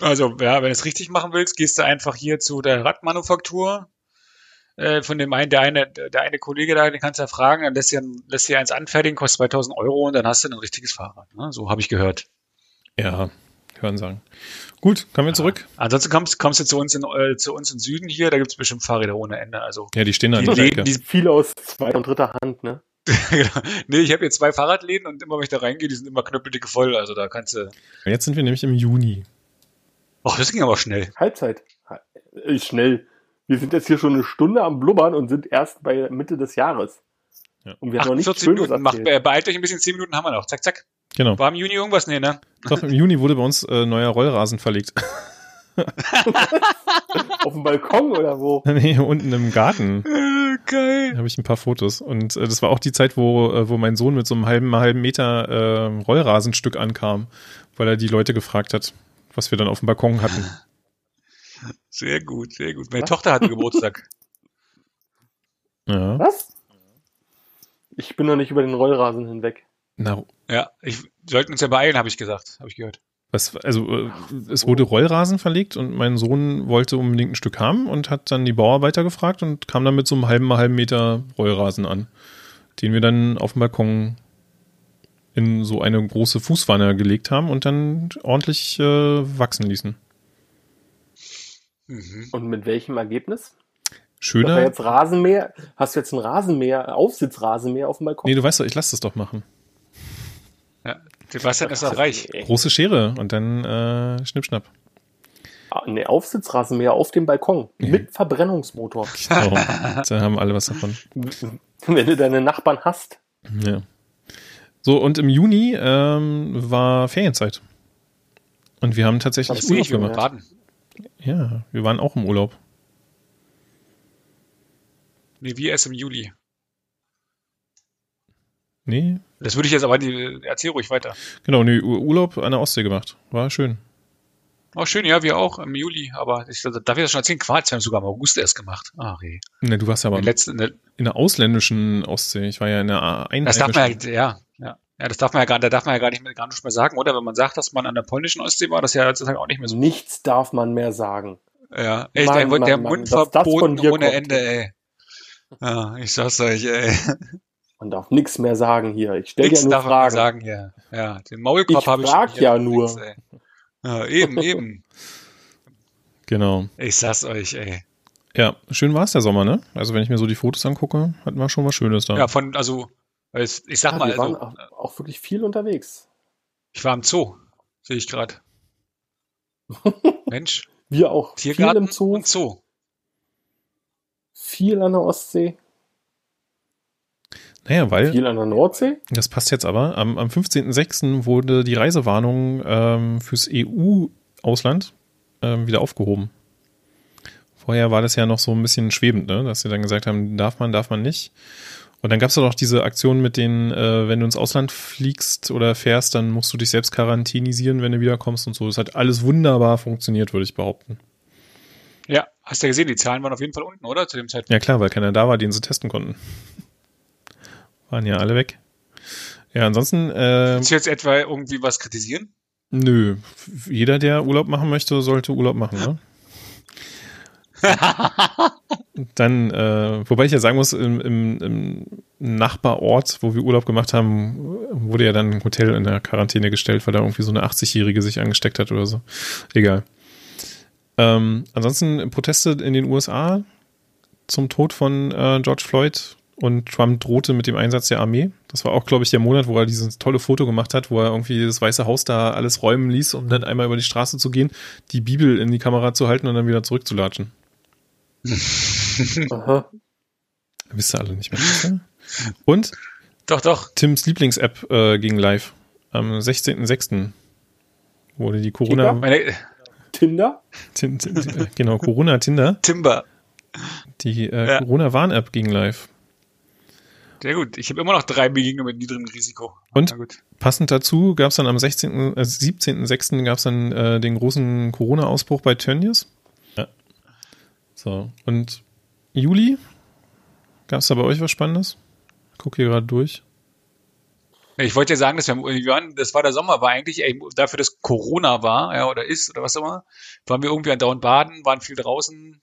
Also, ja, wenn du es richtig machen willst, gehst du einfach hier zu der Radmanufaktur. Äh, von dem einen, der eine, der eine Kollege da, den kannst du ja fragen, dann lässt dir, lässt dir eins anfertigen, kostet 2000 Euro und dann hast du ein richtiges Fahrrad. Ne? So habe ich gehört. Ja, hören sagen. Gut, kommen wir zurück. Ansonsten kommst, kommst du zu uns in, äh, zu uns in Süden hier, da gibt's bestimmt Fahrräder ohne Ende. Also, Ja, die stehen da Die der Läden, Ecke. die- Viele aus zweiter und dritter Hand, ne? genau. nee, ich habe hier zwei Fahrradläden und immer wenn ich da reingehe, die sind immer knüppeldicke voll. Also da kannst du. Jetzt sind wir nämlich im Juni. Ach, das ging aber schnell. Halbzeit. Äh, Schnell. Wir sind jetzt hier schon eine Stunde am Blubbern und sind erst bei Mitte des Jahres. Ja. Und wir haben noch nicht 48 Schönes Minuten. Macht, beeilt euch ein bisschen, 10 Minuten haben wir noch. Zack, zack. Genau. War im Juni irgendwas? Nee, ne? Doch, im Juni wurde bei uns äh, neuer Rollrasen verlegt. Auf dem Balkon oder wo? nee, unten im Garten. Äh, geil. Da habe ich ein paar Fotos. Und äh, das war auch die Zeit, wo, äh, wo mein Sohn mit so einem halben, halben Meter äh, Rollrasenstück ankam, weil er die Leute gefragt hat, was wir dann auf dem Balkon hatten. Sehr gut, sehr gut. Meine Was? Tochter hatte Geburtstag. Ja. Was? Ich bin noch nicht über den Rollrasen hinweg. Na, Ja, ich, wir sollten uns ja beeilen, habe ich gesagt. Habe ich gehört. was, also äh, es wurde Rollrasen verlegt und mein Sohn wollte unbedingt ein Stück haben und hat dann die Bauarbeiter gefragt und kam dann mit so einem halben, halben Meter Rollrasen an, den wir dann auf dem Balkon in so eine große Fußwanne gelegt haben und dann ordentlich äh, wachsen ließen. Mhm. Und mit welchem Ergebnis? Hast du Schöner. jetzt Rasenmäher? Hast du jetzt ein Rasenmäher, Aufsitzrasenmäher auf dem Balkon? Nee, du weißt doch, ich lasse das doch machen. Ja, Sebastian ist auch reich. Große Schere und dann äh, Schnippschnapp. Ah, nee, Aufsitzrasenmäher auf dem Balkon. Mit Verbrennungsmotor. Genau. da haben alle was davon. Wenn du deine Nachbarn hast. Ja. So, und im Juni ähm, war Ferienzeit. Und wir haben tatsächlich Urlaub gemacht. Baden. Ja, wir waren auch im Urlaub. Nee, wir erst im Juli. Nee, Das würde ich jetzt aber, die, erzähl ruhig weiter. genau, nee, Ur- Urlaub an der Ostsee gemacht. War schön. Oh, schön, ja, wir auch im Juli, aber ich, darf ich das schon erzählen? Quarz, wir haben sogar im August erst gemacht. Ach, ey. Ne, du warst ja aber Die letzte, ne, in der ausländischen Ostsee. Ich war ja in der einheimischen. das darf man ja, ja, ja. Ja, das darf man ja gar, da darf man ja gar nicht mehr, gar nicht mehr sagen, oder? Wenn man sagt, dass man an der polnischen Ostsee war, das ist ja heutzutage auch nicht mehr so. Nichts darf man mehr sagen. Ja, echt, Mann, der, der Mann, Mund verboten ohne kommt. Ende, ey. Ja, ich sag's euch, ey. Man darf nichts mehr sagen hier. Ich stelle Nichts dir nur Fragen. sagen hier. Ja, den Maulkorb Ich habe ich frag schon hier. ja Nix, nur. ey. Ja, eben, eben. Genau. Ich sag's euch, ey. Ja, schön war es der Sommer, ne? Also wenn ich mir so die Fotos angucke, hatten wir schon was Schönes da. Ja, von, also, ich, ich sag Ja, mal, wir waren also, auch, auch wirklich viel unterwegs. ich war im Zoo, sehe ich gerade. Mensch, Wir auch. Tiergarten viel im Zoo, und Zoo. viel an der Ostsee, Naja, weil, viel an der Nordsee. das passt jetzt aber, am, am 15.06. wurde die Reisewarnung ähm, fürs EU-Ausland ähm, wieder aufgehoben. Vorher war das ja noch so ein bisschen schwebend, ne? dass sie dann gesagt haben, darf man, darf man nicht. Und dann gab es noch diese Aktion mit den, äh, wenn du ins Ausland fliegst oder fährst, dann musst du dich selbst quarantinisieren, wenn du wiederkommst und so. Das hat alles wunderbar funktioniert, würde ich behaupten. Ja, hast du ja gesehen, die Zahlen waren auf jeden Fall unten, oder? Zu dem Zeitpunkt. Ja klar, weil keiner da war, den sie testen konnten. Waren ja alle weg. Ja, ansonsten, äh, Willst du jetzt etwa irgendwie was kritisieren? nö. Jeder, der Urlaub machen möchte, sollte Urlaub machen, ne? Dann, äh, wobei ich ja sagen muss, im, im, im Nachbarort, wo wir Urlaub gemacht haben, wurde ja dann ein Hotel in der Quarantäne gestellt, weil da irgendwie so eine 80-Jährige sich angesteckt hat oder so. Egal. Ähm, ansonsten Proteste in den USA zum Tod von äh, George Floyd und Trump drohte mit dem Einsatz der Armee. Das war auch, glaube ich, der Monat, wo er dieses tolle Foto gemacht hat, wo er irgendwie das Weiße Haus da alles räumen ließ, um dann einmal über die Straße zu gehen, die Bibel in die Kamera zu halten und dann wieder zurückzulatschen. Aha. Wisst ihr alle nicht mehr. Und Doch, doch. Tims Lieblings-App äh, ging live. Am 16.06. wurde die Corona? Meine, Tinder? Tin, tin, tin, genau, Corona Tinder, Timber. die äh, Ja. Corona-Warn-App ging live. Sehr gut. Ich habe immer noch drei Begegnungen mit niedrigem Risiko. Und? Passend dazu gab es dann am 16., äh, 17.06. gab es dann äh, den großen Corona-Ausbruch bei Tönnies. Ja. So, und Juli? Gab es da bei euch was Spannendes? Guck hier gerade durch. Ich wollte ja sagen, dass wir, wir waren, das war der Sommer, war eigentlich ey, dafür, dass Corona war, ja, oder ist, oder was auch immer, waren wir irgendwie andauernd baden, waren viel draußen.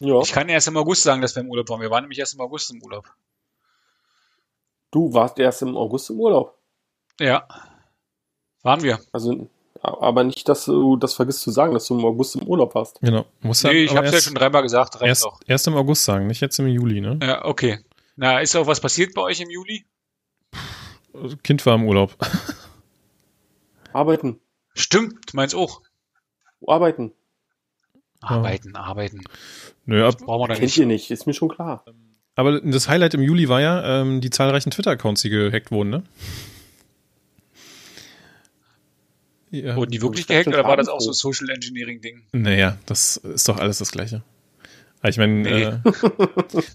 Ja. Ich kann erst im August sagen, dass wir im Urlaub waren. Wir waren nämlich erst im August im Urlaub. Du warst erst im August im Urlaub. Ja. Waren wir. Also, aber nicht, dass du das vergisst zu sagen, dass du im August im Urlaub warst. Genau. Muss Nee, ich habe es ja schon dreimal gesagt, erst, auch. erst im August sagen, nicht jetzt im Juli, ne? Ja, okay. Na, ist auch was passiert bei euch im Juli? Kind war im Urlaub. Arbeiten. Stimmt, meins auch. Arbeiten. Arbeiten, arbeiten. Nö, ab, Brauchen wir da Kennt nicht. ihr nicht, ist mir schon klar. Aber das Highlight im Juli war ja ähm, die zahlreichen Twitter-Accounts, die gehackt wurden, ne? Ja. Wurden die wirklich gehackt oder war das auch so Social Engineering Ding? Naja, das ist doch alles das Gleiche. Aber ich meine, Nee. äh,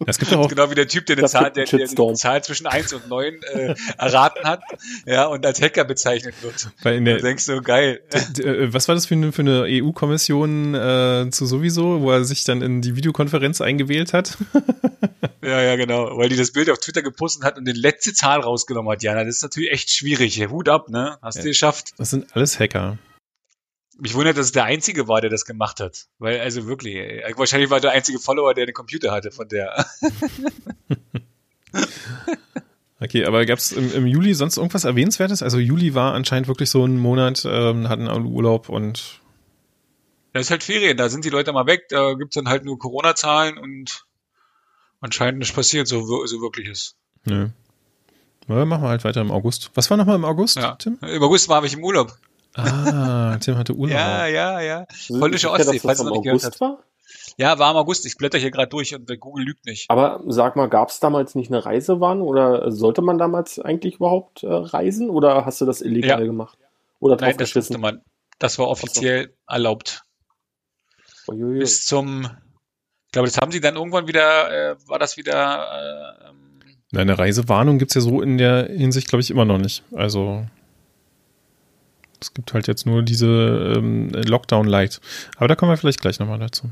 es gibt auch, Genau wie der Typ, der eine Zahl, der, der die Shitstorm. Zahl zwischen 1 und 9 äh, erraten hat, ja, und als Hacker bezeichnet wird. weil in Du der, denkst so, geil. Äh, Was war das für eine, für eine EU-Kommission äh, zu sowieso, wo er sich dann in die Videokonferenz eingewählt hat? Ja, ja, genau. Weil die das Bild auf Twitter gepostet hat und die letzte Zahl rausgenommen hat. Ja, das ist natürlich echt schwierig. Hut ab, ne? Hast Ja. du geschafft. Das sind alles Hacker. Mich wundert, dass es der Einzige war, der das gemacht hat. Weil, also wirklich, äh, wahrscheinlich war der einzige Follower, der den Computer hatte von der. Okay, aber gab es im, im Juli sonst irgendwas Erwähnenswertes? Also Juli war anscheinend wirklich so ein Monat, ähm, hatten alle Urlaub und Das ist halt Ferien, da sind die Leute mal weg, da gibt's dann halt nur Corona-Zahlen und anscheinend nicht passiert, so, so wirklich ist. nö. Ja, machen wir halt weiter im August. Was war nochmal im August, Ja. Tim? Im August war ich im Urlaub. Ah, Tim hatte Urlaub. Ja, ja, ja. Polnische Ostsee, falls du noch im nicht gehört hast. war. Ja, war im August. Ich blätter hier gerade durch und Google lügt nicht. Aber sag mal, gab es damals nicht eine Reisewarn oder sollte man damals eigentlich überhaupt äh, reisen oder hast du das illegal Ja. gemacht? Oder drauf Nein, das durfte geschissen? man. Das war offiziell erlaubt. Uiuiui. Bis zum, ich glaube, das haben sie dann irgendwann wieder, äh, war das wieder, äh, ähm, Nein, eine Reisewarnung gibt's ja so in der Hinsicht, glaube ich, immer noch nicht. Also es gibt halt jetzt nur diese ähm, Lockdown Light. Aber da kommen wir vielleicht gleich nochmal dazu.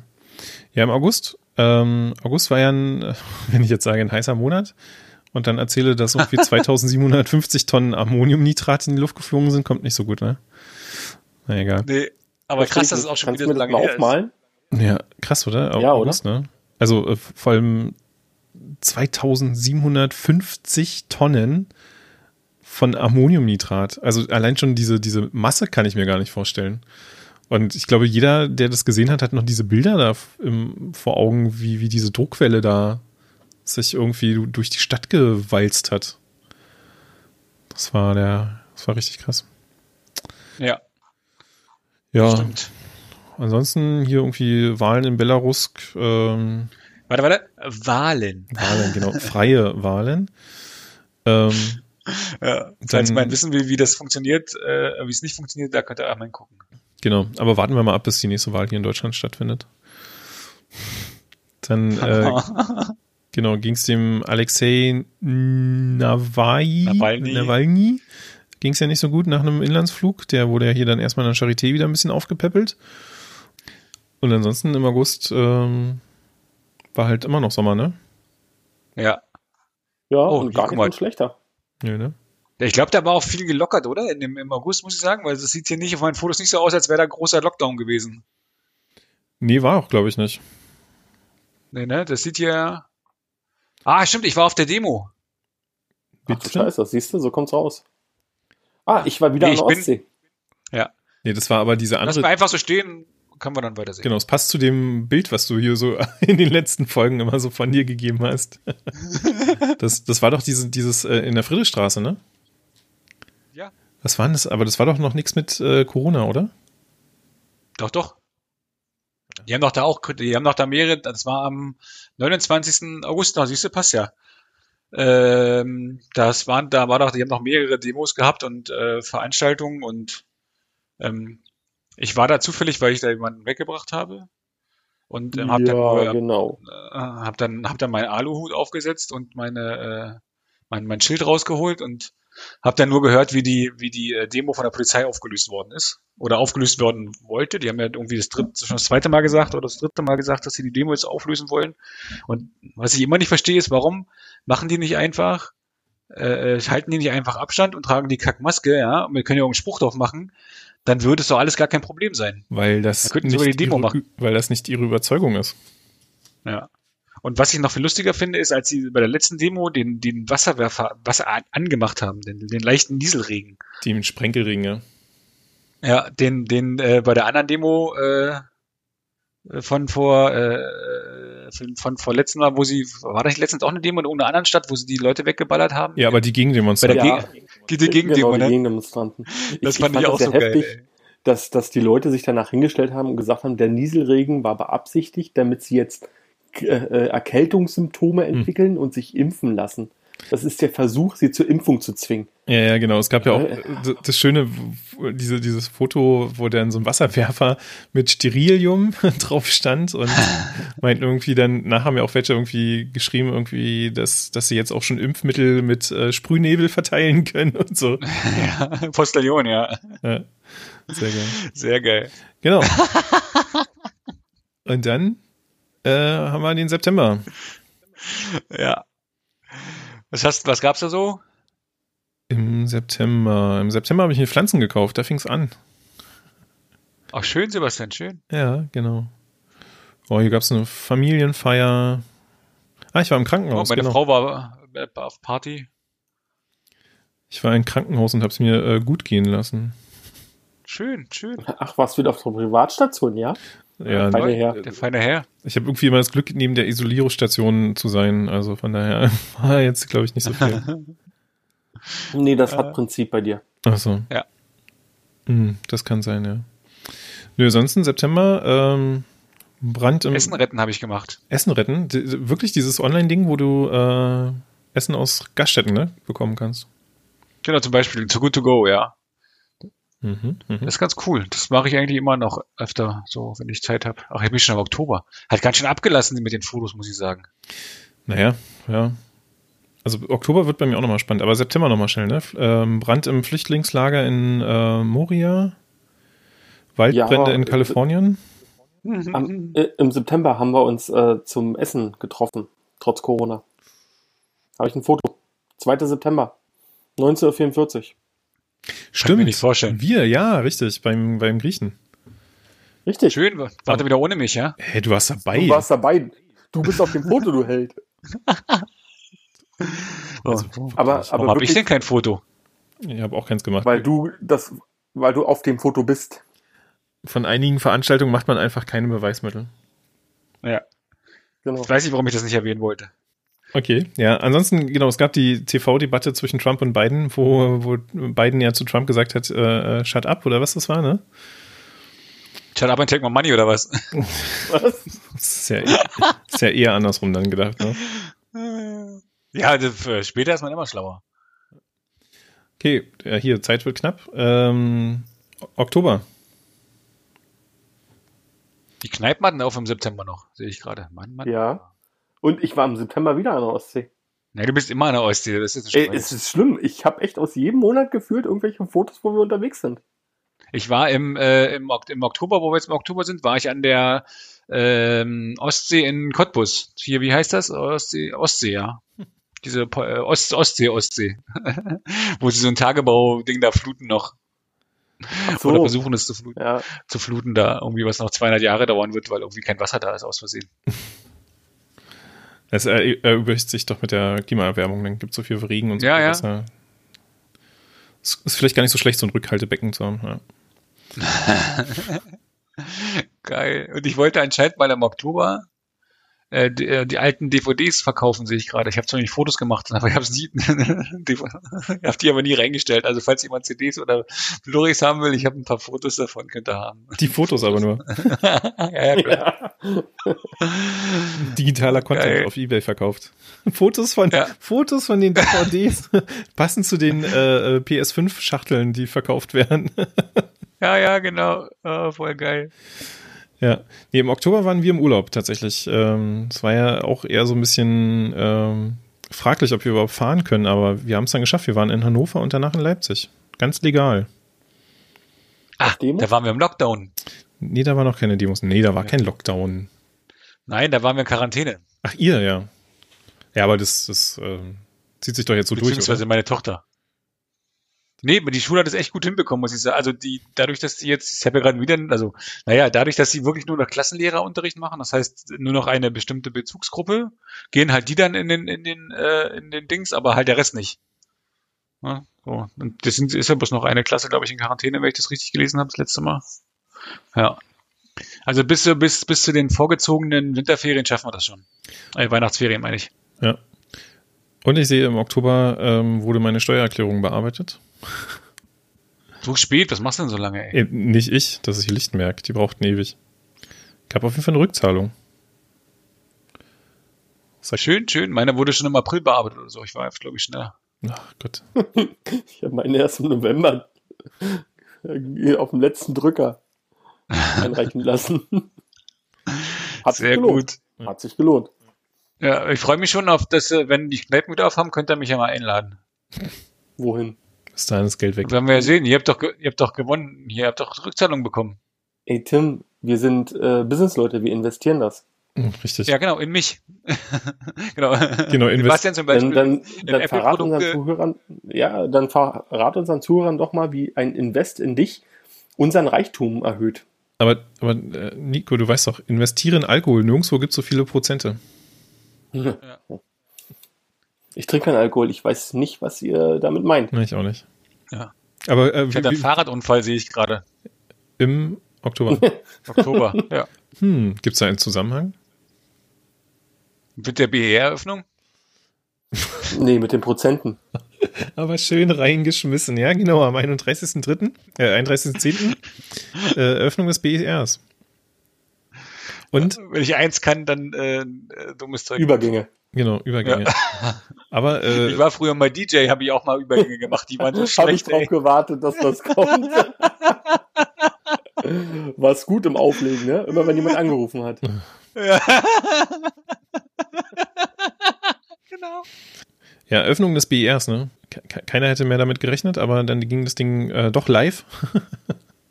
Ja, im August. Ähm, August war ja ein, wenn ich jetzt sage, ein heißer Monat und dann erzähle, dass irgendwie 2750 Tonnen Ammoniumnitrat in die Luft geflogen sind, kommt nicht so gut, ne? Na egal. nee, aber Was krass, dass es auch schon wieder so lange mal her ist. aufmalen? Ja, krass, oder? Ja, oder? August, ne? Also äh, vor allem 2750 Tonnen von Ammoniumnitrat. Also allein schon diese, diese Masse kann ich mir gar nicht vorstellen. Und ich glaube, jeder, der das gesehen hat, hat noch diese Bilder da im, vor Augen, wie, wie diese Druckwelle da sich irgendwie du- durch die Stadt gewalzt hat. Das war der, das war richtig krass. Ja, Ja, stimmt. ansonsten hier irgendwie Wahlen in Belarus, ähm, Warte, warte. Wahlen. Wahlen, genau, freie Wahlen. Ähm, Ja, falls Dann- man wissen will, wie das funktioniert, äh, wie es nicht funktioniert, da könnt ihr einmal gucken. genau, aber warten wir mal ab, bis die nächste Wahl hier in Deutschland stattfindet. Dann äh, genau ging es dem Alexei Nawai, Nawalny. Nawalny ging es ja nicht so gut nach einem Inlandsflug. Der wurde ja hier dann erstmal in der Charité wieder ein bisschen aufgepäppelt. Und ansonsten im August ähm, war halt immer noch Sommer, ne? Ja. Ja, Oh, und gar nicht mal. mal schlechter. Nö, ne? Ja, Ich glaube, da war auch viel gelockert, oder? In dem, Im August, muss ich sagen, weil das sieht hier nicht auf meinen Fotos nicht so aus, als wäre da großer Lockdown gewesen. Nee, war auch, glaube ich, nicht. Nee, ne? Das sieht hier. Ah, stimmt, ich war auf der Demo. Ach du Scheiße, siehst du, so kommt's raus. Ah, ich war wieder Nee, an der ich bin- Ostsee. Nee, das war aber diese Lass andere mal einfach so stehen, können wir dann weitersehen. Genau, es passt zu dem Bild, was du hier so in den letzten Folgen immer so von dir gegeben hast. Das, das war doch diese, dieses äh, in der Friedrichstraße, ne? Ja. Was war denn das? Aber das war doch noch nichts mit äh, Corona, oder? Doch, doch. Die haben doch da auch, die haben doch da mehrere, das war am 29. August, da siehst du, passt ja. Ähm, das waren, da war doch, die haben noch mehrere Demos gehabt und äh, Veranstaltungen und ähm, ich war da zufällig, weil ich da jemanden weggebracht habe und ähm, habe dann, nur, genau. äh, hab dann hab dann meinen Aluhut aufgesetzt und meine äh, mein, mein Schild rausgeholt und habe dann nur gehört, wie die wie die äh, Demo von der Polizei aufgelöst worden ist oder aufgelöst werden wollte. Die haben ja irgendwie das dritte schon das zweite Mal gesagt oder das dritte Mal gesagt, dass sie die Demo jetzt auflösen wollen. Und was ich immer nicht verstehe, ist, warum machen die nicht einfach äh, äh halten die nicht einfach Abstand und tragen die Kackmaske, ja, und wir können ja auch einen Spruch drauf machen, dann würde es doch alles gar kein Problem sein. Weil das, Demo ihre, machen. weil das nicht ihre Überzeugung ist. Ja. Und was ich noch viel lustiger finde, ist, als sie bei der letzten Demo den, den Wasserwerfer Wasser an- angemacht haben, den, den leichten Nieselregen. Die mit Sprenkelring, ja. Ja, den, den äh, bei der anderen Demo äh, von vor äh, von, von vor letzten Mal, wo sie war das nicht letztens auch eine Demo in irgendeiner anderen Stadt, wo sie die Leute weggeballert haben? Ja, aber die Gegendemonstration. Ja. Geg die, die Gegendemo, genau, die? Gegendemonstranten. Das fand ich, fand auch sehr so geil. ey. dass, dass die Leute sich danach hingestellt haben und gesagt haben, der Nieselregen war beabsichtigt, damit sie jetzt äh, äh, Erkältungssymptome Hm. entwickeln und sich impfen lassen. Das ist der Versuch, sie zur Impfung zu zwingen. Ja, ja, genau. Es gab ja auch Äh. äh, das Schöne, diese, dieses Foto, wo dann so ein Wasserwerfer mit Sterilium drauf stand und meinten irgendwie dann, nachher haben ja auch welche irgendwie geschrieben, irgendwie, dass, dass sie jetzt auch schon Impfmittel mit äh, Sprühnebel verteilen können und so. Ja, Postillon, ja. Ja, sehr geil. Sehr geil. Genau. Und dann äh, haben wir den September. Ja. Was hast, was gab's da so? Im September. Im September habe ich mir Pflanzen gekauft, da fing es an. Ach, schön, Sebastian, schön. Ja, genau. Oh, hier gab es eine Familienfeier. Ah, ich war im Oh, Krankenhaus. meine genau. Frau war auf Party. Ich war im Krankenhaus und habe es mir äh, gut gehen lassen. Schön, schön. Ach, warst du wieder auf der Privatstation, ja? Ja, Feine Herr. Der feine Herr. ich habe irgendwie immer das Glück, neben der Isolierungsstation zu sein. Also von daher war jetzt, glaube ich, nicht so viel. Nee, das Äh. hat Prinzip bei dir. Achso. Ja. Hm, das kann sein, ja. Nö, sonst im September ähm, Brand im Essen retten habe ich gemacht. Essen retten. D d- wirklich dieses Online-Ding, wo du äh, Essen aus Gaststätten ne, bekommen kannst. Genau, zum Beispiel Too Good To Go, ja. Mhm, mhm. Das ist ganz cool. Das mache ich eigentlich immer noch öfter, so, wenn ich Zeit habe. Ach, ich bin schon im Oktober. Hat ganz schön abgelassen mit den Fotos, muss ich sagen. Naja, ja. Also Oktober wird bei mir auch nochmal spannend, aber September nochmal schnell, ne? Ähm, Brand im Flüchtlingslager in äh, Moria, Waldbrände Ja, in äh, Kalifornien. Am, äh, Im September haben wir uns äh, zum Essen getroffen, trotz Corona. Habe ich ein Foto. 2. September, 1944. Stimmt. mir nicht vorstellen. Wir, ja, richtig, beim, beim Griechen. Richtig. Schön, warte wieder ohne mich, ja? Hä, du warst dabei. Du warst dabei. Du bist auf dem Foto, du Held. Also, Aber, Warum aber habe ich denn kein Foto? ich habe auch keins gemacht. weil du das, weil du auf dem Foto bist. Von einigen Veranstaltungen macht man einfach keine Beweismittel. Ja. Genau. Ich weiß nicht, warum ich das nicht erwähnen wollte. Okay, ja. Ansonsten, genau, es gab die TV-Debatte zwischen Trump und Biden, wo, wo Biden ja zu Trump gesagt hat, äh, äh, shut up, oder was das war, ne? Shut up and take my money oder was? Was? Das ist ja, das ist ja eher andersrum dann gedacht, ne? Ja, äh, später ist man immer schlauer. Okay, ja, hier, Zeit wird knapp. Ähm, Oktober. Die Kneipen hatten auf im September noch, sehe ich gerade. Mann, Mann. Ja. Und ich war im September wieder an der Ostsee. Ja, du bist immer an der Ostsee, das ist Ey, es ist schlimm. Ich habe echt aus jedem Monat gefühlt irgendwelche Fotos, wo wir unterwegs sind. Ich war im, äh, im, im Oktober, wo wir jetzt im Oktober sind, war ich an der ähm, Ostsee in Cottbus. Hier, wie heißt das? Ostsee, Ostsee, ja. Diese äh, Ost, Ostsee, Ostsee. wo sie so ein Tagebau-Ding da fluten noch. Ach Oder so. versuchen es zu fluten, Ja, zu fluten, da irgendwie was noch 200 Jahre dauern wird, weil irgendwie kein Wasser da ist, aus Versehen. Das er- erübrigt sich doch mit der Klimaerwärmung, dann gibt es so viel Regen und so Ja, viel ja. Wasser. Es ist vielleicht gar nicht so schlecht, so ein Rückhaltebecken zu haben. Ja. Geil. Und ich wollte anscheinend mal im Oktober äh, die, äh, die alten DVDs verkaufen, sehe ich gerade. Ich habe zwar nicht Fotos gemacht, aber ich habe die, ich hab die aber nie reingestellt. Also falls jemand CDs oder Blu-rays haben will, ich habe ein paar Fotos davon, könnt ihr haben. Die Fotos aber nur. ja, ja, klar. Ja. Digitaler Content Geil. auf Ebay verkauft. Fotos von, Ja. Fotos von den DVDs passen zu den äh, äh, PS5-Schachteln, die verkauft werden. ja, ja, genau. Oh, voll geil. Ja, nee, im Oktober waren wir im Urlaub tatsächlich. Ähm, Es war ja auch eher so ein bisschen ähm, fraglich, ob wir überhaupt fahren können, aber wir haben es dann geschafft. Wir waren in Hannover und danach in Leipzig. Ganz legal. Ah, Demos? da waren wir im Lockdown. Nee, da war noch keine Demos. Nee, da war kein Lockdown. Nein, da waren wir in Quarantäne. Ach, ihr, ja. Ja, aber das, das ähm, zieht sich doch jetzt so durch, Beziehungsweise meine Tochter. Nee, aber die Schule hat es echt gut hinbekommen, muss ich sagen. Also die, dadurch, dass die jetzt, ich habe ja gerade wieder, also, naja, dadurch, dass sie wirklich nur noch Klassenlehrerunterricht machen, das heißt nur noch eine bestimmte Bezugsgruppe, gehen halt die dann in den, in den, äh, in den Dings, aber halt der Rest nicht. Ja, so. Und das sind, ist ja bloß noch eine Klasse, glaube ich, in Quarantäne, wenn ich das richtig gelesen habe, das letzte Mal. Ja. Also bis, zu- bis, bis zu den vorgezogenen Winterferien schaffen wir das schon. Äh, Weihnachtsferien meine ich. Ja. Und ich sehe, im Oktober ähm, wurde meine Steuererklärung bearbeitet. So spät, was machst du denn so lange, ey? Äh, nicht ich, das ist hier Lichtenberg. Die brauchten ewig. Gab auf jeden Fall eine Rückzahlung. Sag, Schön, schön. Meiner wurde schon im April bearbeitet oder so. Ich war jetzt, glaube ich, schneller. ach Gott. Ich habe meinen erst im November auf dem letzten Drücker einreichen lassen. Hat sich Sehr gelohnt. gut. Hat sich gelohnt. Ja, ich freue mich schon auf das, äh, wenn die Kneipen wieder aufhaben, könnt ihr mich ja mal einladen. Wohin? Bis dahin ist Geld weg. Werden wir ja sehen. Ihr habt doch, ihr habt doch gewonnen. Ihr habt doch Rückzahlung bekommen. Ey Tim, wir sind äh, Businessleute, wir investieren das. Hm, Richtig. Ja, genau, in mich. genau. Genau, Sebastian zum Beispiel. Dann, dann, dann verrat unseren. Zuhörern, ja, dann verrat unseren Zuhörern doch mal, wie ein Invest in dich unseren Reichtum erhöht. Aber, aber äh, Nico, du weißt doch, investiere in Alkohol. Nirgendwo gibt es so viele Prozente. Ich trinke keinen Alkohol, ich weiß nicht, was ihr damit meint. Nee, ich auch nicht. Ja. Aber äh, Ich wie, hatte einen wie, Fahrradunfall, sehe ich gerade. im Oktober. Oktober. ja. hm, gibt es da einen Zusammenhang? Mit der BER-Öffnung? Nee, mit den Prozenten. Aber schön reingeschmissen. Ja, genau, am 31.3., äh, 31.10. äh, Eröffnung des BERs. Und, Wenn ich eins kann, dann äh, dummes Zeug. Übergänge. Genau, Übergänge. Aber, äh, Ich war früher mal DJ, habe ich auch mal Übergänge gemacht. Die waren so Habe ich schlecht, drauf ey. gewartet, dass das kommt. War's gut im Auflegen, ne? Immer wenn jemand angerufen hat. Ja. genau. ja, Eröffnung des BERs, ne? Ke- ke- Keiner hätte mehr damit gerechnet, aber dann ging das Ding äh, doch live.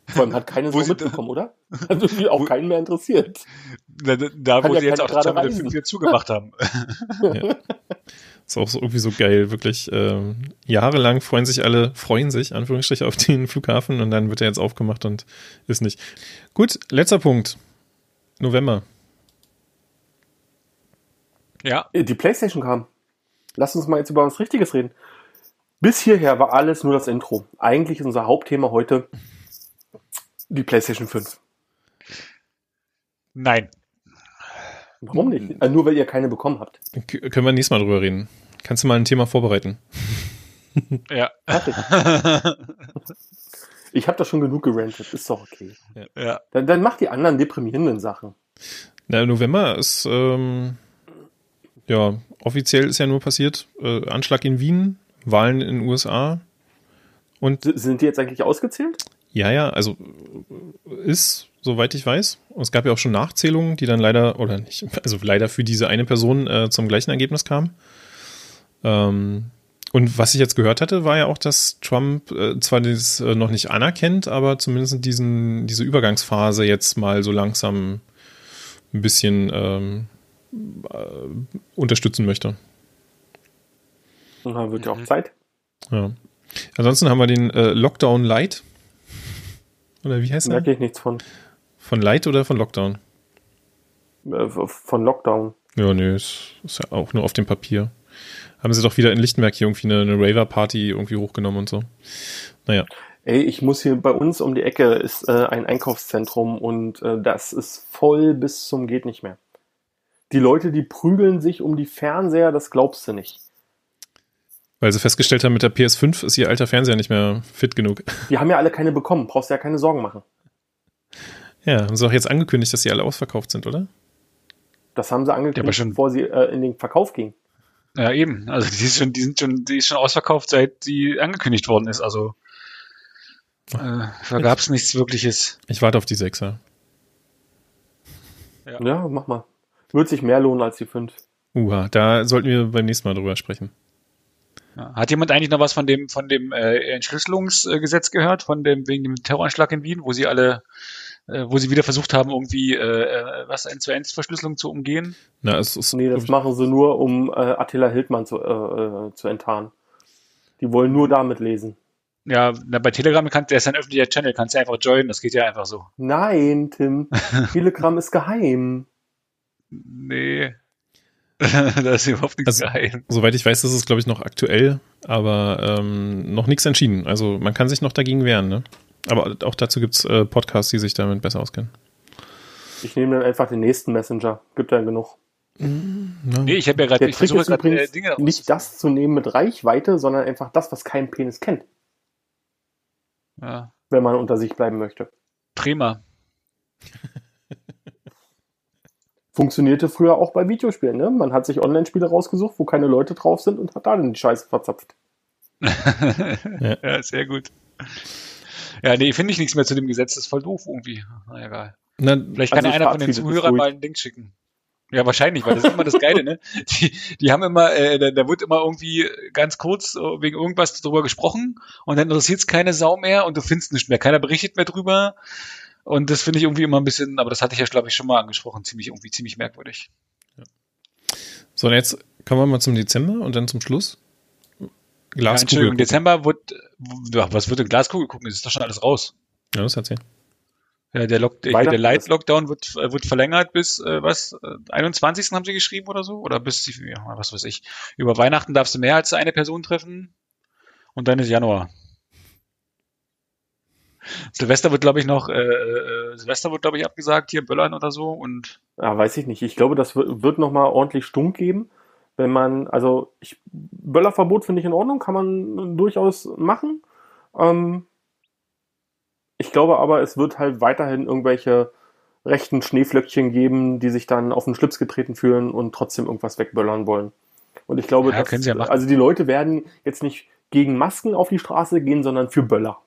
Vor allem hat keine Wo so mitbekommen, oder? Hat irgendwie auch keinen mehr interessiert. Da, da wo ja sie jetzt keiner auch gerade reisen. wieder zugemacht haben. Ist auch so irgendwie so geil, wirklich. Ähm, jahrelang freuen sich alle, freuen sich, Anführungsstriche, auf den Flughafen und dann wird er jetzt aufgemacht und ist nicht. Gut, letzter Punkt. November. Ja, Äh, Die Playstation kam. Lass uns mal jetzt über was Richtiges reden. Bis hierher war alles nur das Intro. Eigentlich ist unser Hauptthema heute die Playstation 5. nein. Warum nicht? Äh, nur weil ihr keine bekommen habt. K können wir nächstes Mal drüber reden. Kannst du mal ein Thema vorbereiten? Ja. Ich habe da schon genug gerantet. Ist doch okay. ja. Dann, dann macht die anderen deprimierenden Sachen. Na, November ist, ähm, ja, offiziell ist ja nur passiert, äh, Anschlag in Wien, Wahlen in den USA und S- Sind die jetzt eigentlich ausgezählt? Ja, ja, also äh, ist, soweit ich weiß. Und es gab ja auch schon Nachzählungen, die dann leider, oder nicht, also leider für diese eine Person äh, zum gleichen Ergebnis kamen. Ähm, und was ich jetzt gehört hatte, war ja auch, dass Trump äh, zwar das äh, noch nicht anerkennt, aber zumindest diesen, diese Übergangsphase jetzt mal so langsam ein bisschen ähm, äh, unterstützen möchte. Und dann wird ja Mhm. auch Zeit. Ja. Ansonsten haben wir den äh, Lockdown Light. Oder wie heißt er? Merke ich nichts von, Von Light oder von Lockdown? äh, von Lockdown. Ja, nö, ist, ist ja auch nur auf dem Papier. Haben sie doch wieder in Lichtenberg hier irgendwie eine, eine Raver-Party irgendwie hochgenommen und so. Naja, Ey, ich muss hier bei uns um die Ecke ist äh, ein Einkaufszentrum und äh, das ist voll bis zum geht nicht mehr. Die Leute, die prügeln sich um die Fernseher, das glaubst du nicht. Weil sie festgestellt haben, mit der PS5 ist ihr alter Fernseher nicht mehr fit genug. Die haben ja alle keine bekommen, brauchst du ja keine Sorgen machen. Ja, haben sie auch jetzt angekündigt, dass sie alle ausverkauft sind, oder? Das haben sie Ja, aber angekündigt, schon- bevor sie äh, in den Verkauf gingen. Ja, eben. Also die ist schon, die sind schon, die ist schon ausverkauft, seit die angekündigt worden ist. Also äh, da gab es nichts wirkliches. Ich warte auf die Sechser. Ja. Ja, mach mal. Wird sich mehr lohnen als die fünf. Uha, da sollten wir beim nächsten Mal drüber sprechen. Hat jemand eigentlich noch was von dem, von dem äh, Entschlüsselungsgesetz gehört, von dem wegen dem Terroranschlag in Wien, wo sie alle, äh, wo sie wieder versucht haben, irgendwie äh, äh, was end zu end Verschlüsselung zu umgehen? Na, es ist, Nee, das machen sie nur, um äh, Attila Hildmann zu, äh, äh, zu enttarnen. Die wollen nur damit lesen. Ja, na, bei Telegram kannst der ist ein öffentlicher Channel, kannst du einfach joinen, das geht ja einfach so. Nein, Tim. Telegram ist geheim. Nee. da ist überhaupt nichts Also- geheim. Soweit ich weiß, ist es, glaube ich, noch aktuell, aber ähm, noch nichts entschieden. Also man kann sich noch dagegen wehren, ne? Aber auch dazu gibt's äh, Podcasts, die sich damit besser auskennen. Ich nehme dann einfach den nächsten Messenger. Gibt ja genug. Ja. Nee, ich habe ja gerade, Der Trick ist äh, übrigens Dinge nicht das zu nehmen mit Reichweite, sondern einfach das, was kein Penis kennt, Ja, wenn man unter sich bleiben möchte. prima. Funktionierte früher auch bei Videospielen. Ne? Man hat sich Online-Spiele rausgesucht, wo keine Leute drauf sind und hat da dann die Scheiße verzapft. ja. sehr gut. Ja, nee, finde ich nichts mehr zu dem Gesetz, das ist voll doof irgendwie. Na egal. Na, Vielleicht kann Also ja einer von den Zuhörern mal einen Link schicken. Ja, wahrscheinlich, weil das ist immer das Geile, ne? Die, die haben immer, äh, da, da wird immer irgendwie ganz kurz äh, wegen irgendwas drüber gesprochen und dann interessiert es keine Sau mehr und du findest nicht mehr. Keiner berichtet mehr drüber. Und das finde ich irgendwie immer ein bisschen, aber das hatte ich ja, glaube ich, schon mal angesprochen, ziemlich irgendwie ziemlich merkwürdig. so, und jetzt kommen wir mal zum Dezember und dann zum Schluss. Ja, Glaskugel. Entschuldigung, Dezember wird, ja, was wird in Glaskugel gucken? Das ist doch schon alles raus. Ja, das erzählen. Ja, der, Lock, der Light Lockdown wird, äh, wird verlängert bis äh, was? Äh, 21. haben sie geschrieben oder so? Oder bis ja, was weiß ich. Über Weihnachten darfst du mehr als eine Person treffen und dann ist Januar. Silvester wird, glaube ich, noch, äh, äh, Silvester wird, glaube ich, abgesagt, hier Böllern oder so und Ja, weiß ich nicht. Ich glaube, das wird, wird nochmal ordentlich Stunk geben. Wenn man, also ich, Böllerverbot finde ich in Ordnung, kann man durchaus machen. Ähm, ich glaube aber, es wird halt weiterhin irgendwelche rechten Schneeflöckchen geben, die sich dann auf den Schlips getreten fühlen und trotzdem irgendwas wegböllern wollen. Und ich glaube, Ja, sie ja also die Leute werden jetzt nicht gegen Masken auf die Straße gehen, sondern für Böller.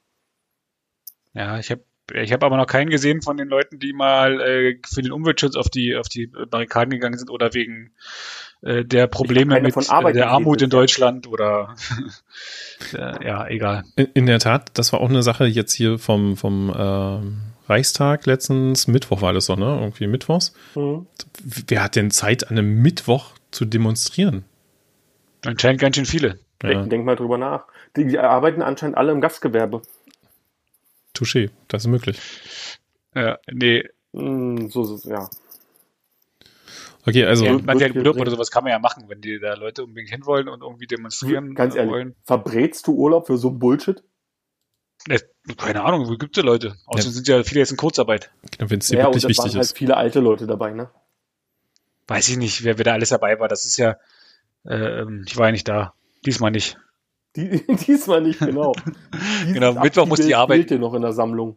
Ja, ich habe ich hab aber noch keinen gesehen von den Leuten, die mal äh, für den Umweltschutz auf die auf die Barrikaden gegangen sind oder wegen äh, der Probleme mit von äh, der Armut in. Deutschland oder äh, ja, egal. In, in der Tat, das war auch eine Sache jetzt hier vom, vom ähm, Reichstag letztens. Mittwoch war das doch, ne? Irgendwie Mittwochs. Mhm. Wer hat denn Zeit, an einem Mittwoch zu demonstrieren? Anscheinend ganz schön viele. Ja, Denk, denk mal drüber nach. Die, die arbeiten anscheinend alle im Gastgewerbe. Touché, das ist möglich. Ja, nee, Mm, so, so, ja. Okay, also ja, wird- man, der wird Urlaub oder sowas kann man ja machen, wenn die da Leute unbedingt hinwollen und irgendwie demonstrieren Ganz äh, ehrlich, wollen. verbrätst du Urlaub für so ein Bullshit? Keine Ahnung, wo gibt's da Leute? Außerdem Ja. sind ja viele jetzt in Kurzarbeit. wenn es dir Ja, und wirklich es waren wichtig halt ist. viele alte Leute dabei, ne? Weiß ich nicht, wer, wer da alles dabei war. Das ist ja, äh, ähm, ich war ja nicht da. Diesmal nicht. Die, diesmal nicht, genau. Dieses Genau, Mittwoch musste ich arbeiten. fehlt dir noch in der Sammlung.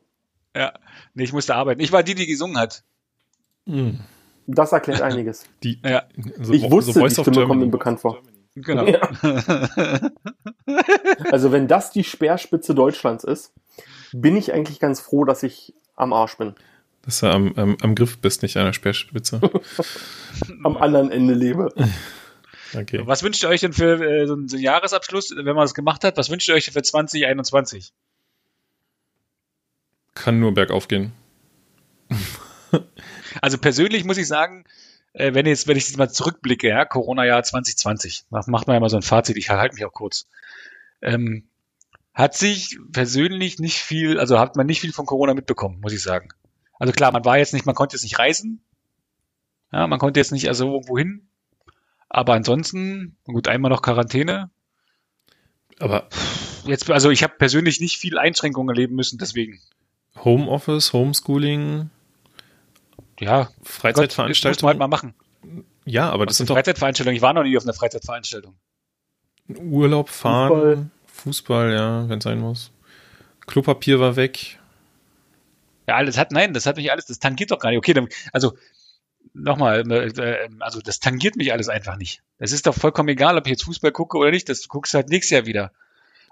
Ja, nee, ich musste arbeiten. Ich war die, die gesungen hat. Hm. Das erklärt einiges. Die, Ja, so, Ich wusste, so Voice die Stimme kommt mir bekannt vor. genau. Ja. Also wenn das die Speerspitze Deutschlands ist, bin ich eigentlich ganz froh, dass ich am Arsch bin. Dass du am, am, am Griff bist, nicht an der Speerspitze. Am anderen Ende lebe. Okay. Was wünscht ihr euch denn für äh, so einen Jahresabschluss, wenn man das gemacht hat? Was wünscht ihr euch für 2021? Kann nur bergauf gehen. Also persönlich muss ich sagen, äh, wenn jetzt, wenn ich jetzt mal zurückblicke, ja, Corona-Jahr 2020, macht macht man ja mal so ein Fazit, ich halte mich auch kurz. Ähm, hat sich persönlich nicht viel, also hat man nicht viel von Corona mitbekommen, muss ich sagen. Also klar, man war jetzt nicht, man konnte jetzt nicht reisen, ja, man konnte jetzt nicht also irgendwo hin, aber ansonsten, gut, einmal noch Quarantäne. Aber Jetzt, also ich habe persönlich nicht viel Einschränkungen erleben müssen, deswegen. Homeoffice, Homeschooling, Ja, Gott, das muss man halt Freizeitveranstaltungen. mal machen. Ja, aber das Was sind sind doch Freizeitveranstaltungen? Ich war noch nie auf einer Freizeitveranstaltung. Urlaub, fahren, Fußball, ja, wenn es sein muss. Klopapier war weg. Ja, alles hat, nein, das hat mich alles, das tangiert doch gar nicht. Okay, dann, also nochmal, äh, also das tangiert mich alles einfach nicht. Es ist doch vollkommen egal, ob ich jetzt Fußball gucke oder nicht. Das guckst du halt nächstes Jahr wieder.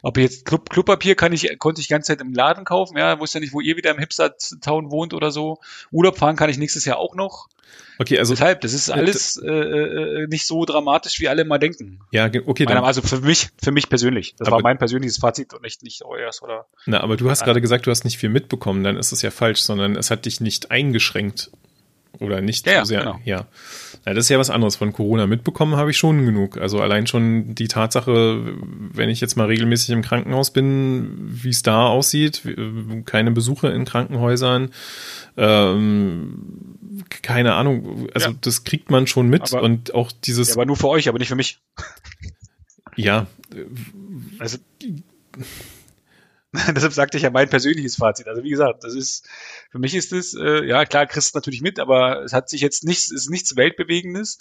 Ob ich jetzt Club, Klopapier kann ich, konnte ich die ganze Zeit im Laden kaufen, ja, wusste ja nicht, wo ihr wieder im Hipster-Town wohnt oder so. Urlaub fahren kann ich nächstes Jahr auch noch. Okay, also Deshalb, das ist alles äh, äh, nicht so dramatisch, wie alle mal denken. ja, okay, dann, also für mich, für mich persönlich. Das Aber- war mein persönliches Fazit und nicht, nicht euers, oder? na, aber du hast gerade gesagt, du hast nicht viel mitbekommen, dann ist es ja falsch, sondern es hat dich nicht eingeschränkt oder nicht Ja, so sehr. genau. Ja. ja, das ist ja was anderes. Von Corona mitbekommen habe ich schon genug. Also allein schon die Tatsache, wenn ich jetzt mal regelmäßig im Krankenhaus bin, wie es da aussieht, keine Besuche in Krankenhäusern, ähm, keine Ahnung. Also Ja. das kriegt man schon mit Aber- und auch dieses, Ja, aber nur für euch, aber nicht für mich. ja, Also, deshalb sagte ich ja mein persönliches Fazit. Also wie gesagt, das ist, für mich ist es, äh, ja klar, kriegst du natürlich mit, aber es hat sich jetzt nichts, ist nichts Weltbewegendes,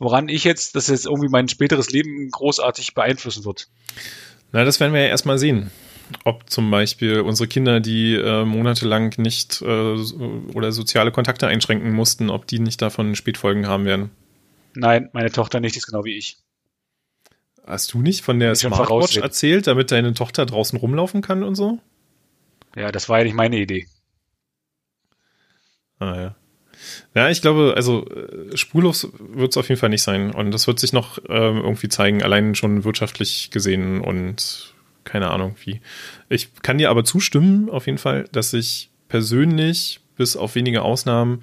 woran ich jetzt, das jetzt irgendwie mein späteres Leben großartig beeinflussen wird. Na, das werden wir ja erstmal sehen. Ob zum Beispiel unsere Kinder, die äh, monatelang nicht äh, oder soziale Kontakte einschränken mussten, ob die nicht davon Spätfolgen haben werden. Nein, meine Tochter nicht, die ist genau wie ich. Hast du nicht von der schon Smartwatch erzählt, damit deine Tochter draußen rumlaufen kann und so? Ja, das war ja nicht meine Idee. Ah ja. Ja, ich glaube, also äh, spurlos wird es auf jeden Fall nicht sein. Und das wird sich noch ähm, irgendwie zeigen, allein schon wirtschaftlich gesehen und keine Ahnung wie. Ich kann dir aber zustimmen, auf jeden Fall, dass ich persönlich, bis auf wenige Ausnahmen,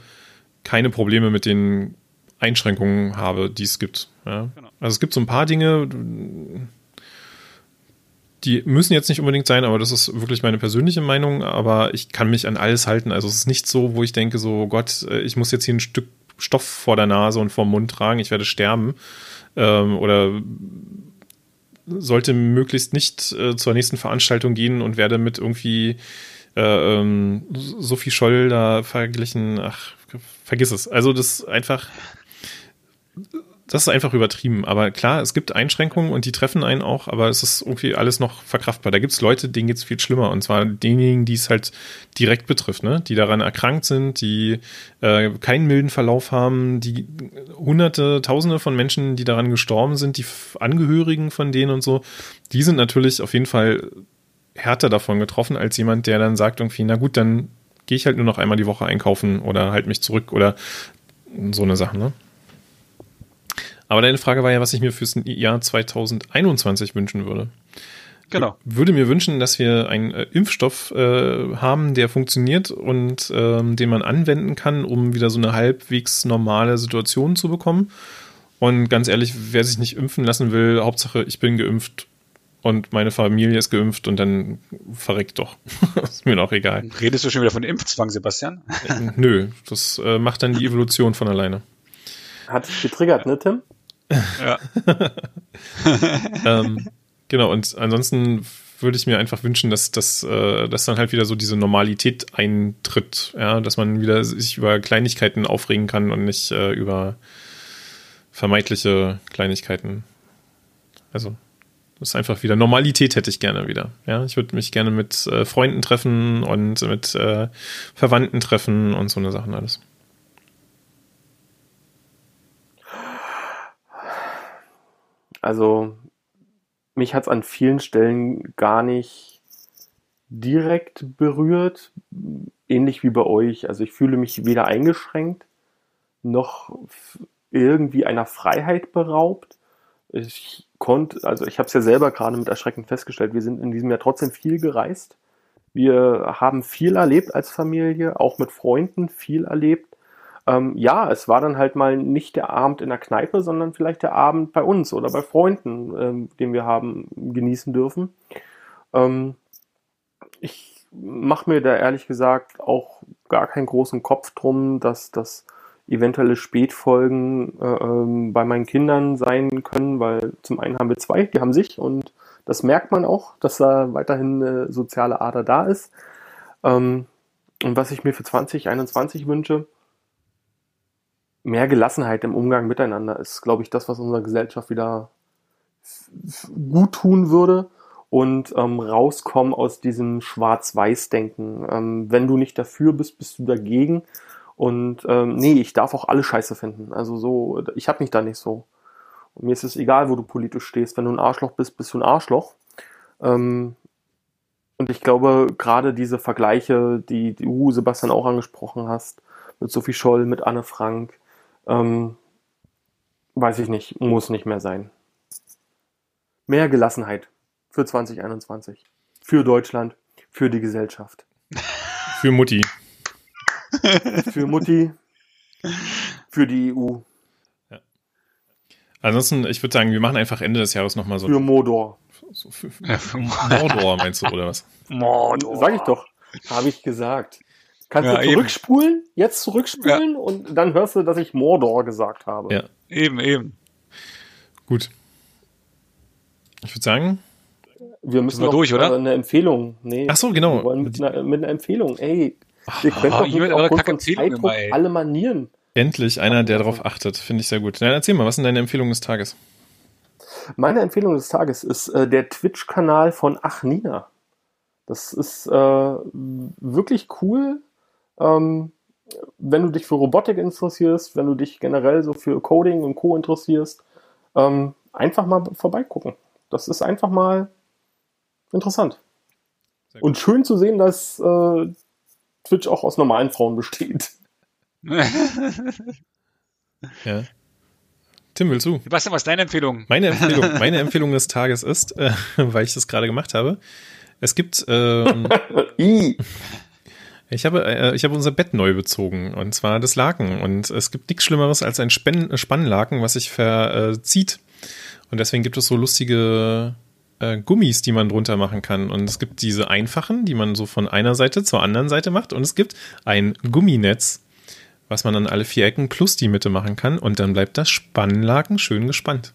keine Probleme mit den Einschränkungen habe, die es gibt. Ja? Also es gibt so ein paar Dinge, die müssen jetzt nicht unbedingt sein, aber das ist wirklich meine persönliche Meinung. Aber ich kann mich an alles halten. Also es ist nicht so, wo ich denke, so Gott, äh, ich muss jetzt hier ein Stück Stoff vor der Nase und vor dem Mund tragen, ich werde sterben. Ähm, oder sollte möglichst nicht äh, zur nächsten Veranstaltung gehen und werde mit irgendwie äh, ähm, Sophie Scholl da verglichen. Ach, vergiss es. Also das einfach, das ist einfach übertrieben. Aber klar, es gibt Einschränkungen und die treffen einen auch, aber es ist irgendwie alles noch verkraftbar. Da gibt es Leute, denen geht es viel schlimmer. Und zwar denjenigen, die es halt direkt betrifft, ne? die daran erkrankt sind, die äh, keinen milden Verlauf haben, die hunderte, tausende von Menschen, die daran gestorben sind, die Angehörigen von denen und so, die sind natürlich auf jeden Fall härter davon getroffen als jemand, der dann sagt irgendwie, na gut, dann gehe ich halt nur noch einmal die Woche einkaufen oder halt mich zurück oder so eine Sache, ne? Aber deine Frage war ja, was ich mir fürs Jahr 2021 wünschen würde. Genau. Würde mir wünschen, dass wir einen äh, Impfstoff äh, haben, der funktioniert und ähm, den man anwenden kann, um wieder so eine halbwegs normale Situation zu bekommen. Und ganz ehrlich, wer sich nicht impfen lassen will, Hauptsache ich bin geimpft und meine Familie ist geimpft und dann verreckt doch. ist mir noch egal. Redest du schon wieder von Impfzwang, Sebastian? Äh, Nö, das äh, macht dann die Evolution von alleine. Hat dich getriggert, ne, Tim? Ja. ähm, genau, und ansonsten würde ich mir einfach wünschen, dass, dass, äh, dass dann halt wieder so diese Normalität eintritt, ja, dass man wieder sich über Kleinigkeiten aufregen kann und nicht äh, über vermeintliche Kleinigkeiten. Also, das ist einfach wieder Normalität hätte ich gerne wieder. Ja, ich würde mich gerne mit äh, Freunden treffen und mit äh, Verwandten treffen und so eine Sachen alles. Also, mich hat es an vielen Stellen gar nicht direkt berührt, ähnlich wie bei euch. Also, ich fühle mich weder eingeschränkt noch irgendwie einer Freiheit beraubt. Ich konnte, also ich habe es ja selber gerade mit Erschrecken festgestellt, wir sind in diesem Jahr trotzdem viel gereist. Wir haben viel erlebt als Familie, auch mit Freunden viel erlebt. Ähm, ja, es war dann halt mal nicht der Abend in der Kneipe, sondern vielleicht der Abend bei uns oder bei Freunden, ähm, den wir haben genießen dürfen. Ähm, ich mache mir da ehrlich gesagt auch gar keinen großen Kopf drum, dass das eventuelle Spätfolgen äh, ähm, bei meinen Kindern sein können, weil zum einen haben wir zwei, die haben sich und das merkt man auch, dass da weiterhin eine soziale Ader da ist. Ähm, und was ich mir für 2021 wünsche, mehr Gelassenheit im Umgang miteinander ist, glaube ich, das, was unserer Gesellschaft wieder gut tun würde und ähm, rauskommen aus diesem Schwarz-Weiß-Denken. Ähm, wenn du nicht dafür bist, bist du dagegen. Und ähm, nee, ich darf auch alle Scheiße finden. Also so, ich habe mich da nicht so. Und mir ist es egal, wo du politisch stehst. Wenn du ein Arschloch bist, bist du ein Arschloch. Ähm, und ich glaube, gerade diese Vergleiche, die du, Sebastian, auch angesprochen hast, mit Sophie Scholl, mit Anne Frank, ähm, weiß ich nicht, muss nicht mehr sein. Mehr Gelassenheit für 2021. Für Deutschland, für die Gesellschaft. Für Mutti. Für Mutti, für die EU, Ansonsten, ich würde sagen, wir machen einfach Ende des Jahres nochmal so. für Modor. so für, für Ja, für Mordor, meinst du, oder was? Mordor. Sag ich doch. Habe ich gesagt. Kannst Ja, du eben. zurückspulen, jetzt zurückspulen und dann hörst du, dass ich Mordor gesagt habe. Ja. Eben, eben. Gut. Ich würde sagen, Wir müssen wir noch durch, oder? äh, eine Empfehlung. Nee. Ach so, genau. Wir wollen mit, einer, mit einer Empfehlung. Ey, ihr könnt Ah, doch ich nicht aufgrund von Zeitdruck immer, alle Manieren. endlich einer, der darauf achtet. Finde ich sehr gut. Na, erzähl mal, was sind deine Empfehlungen des Tages? Meine Empfehlung des Tages ist äh, der Twitch-Kanal von Ach Nina. Das ist äh, wirklich cool. Ähm, wenn du dich für Robotik interessierst, wenn du dich generell so für Coding und Co. interessierst, ähm, einfach mal vorbeigucken. Das ist einfach mal interessant. Und schön zu sehen, dass äh, Twitch auch aus normalen Frauen besteht. Ja. Tim, willst du? Sebastian, was ist deine Empfehlung? Meine Empfehlung, meine Empfehlung des Tages ist, äh, weil ich das gerade gemacht habe, es gibt, ähm. Ich habe, äh, ich habe unser Bett neu bezogen und zwar das Laken. Und es gibt nichts Schlimmeres als ein Spann Spannlaken, was sich verzieht. Und deswegen gibt es so lustige äh, Gummis, die man drunter machen kann. Und es gibt diese einfachen, die man so von einer Seite zur anderen Seite macht. Und es gibt ein Gumminetz, was man an alle vier Ecken plus die Mitte machen kann. Und dann bleibt das Spannlaken schön gespannt.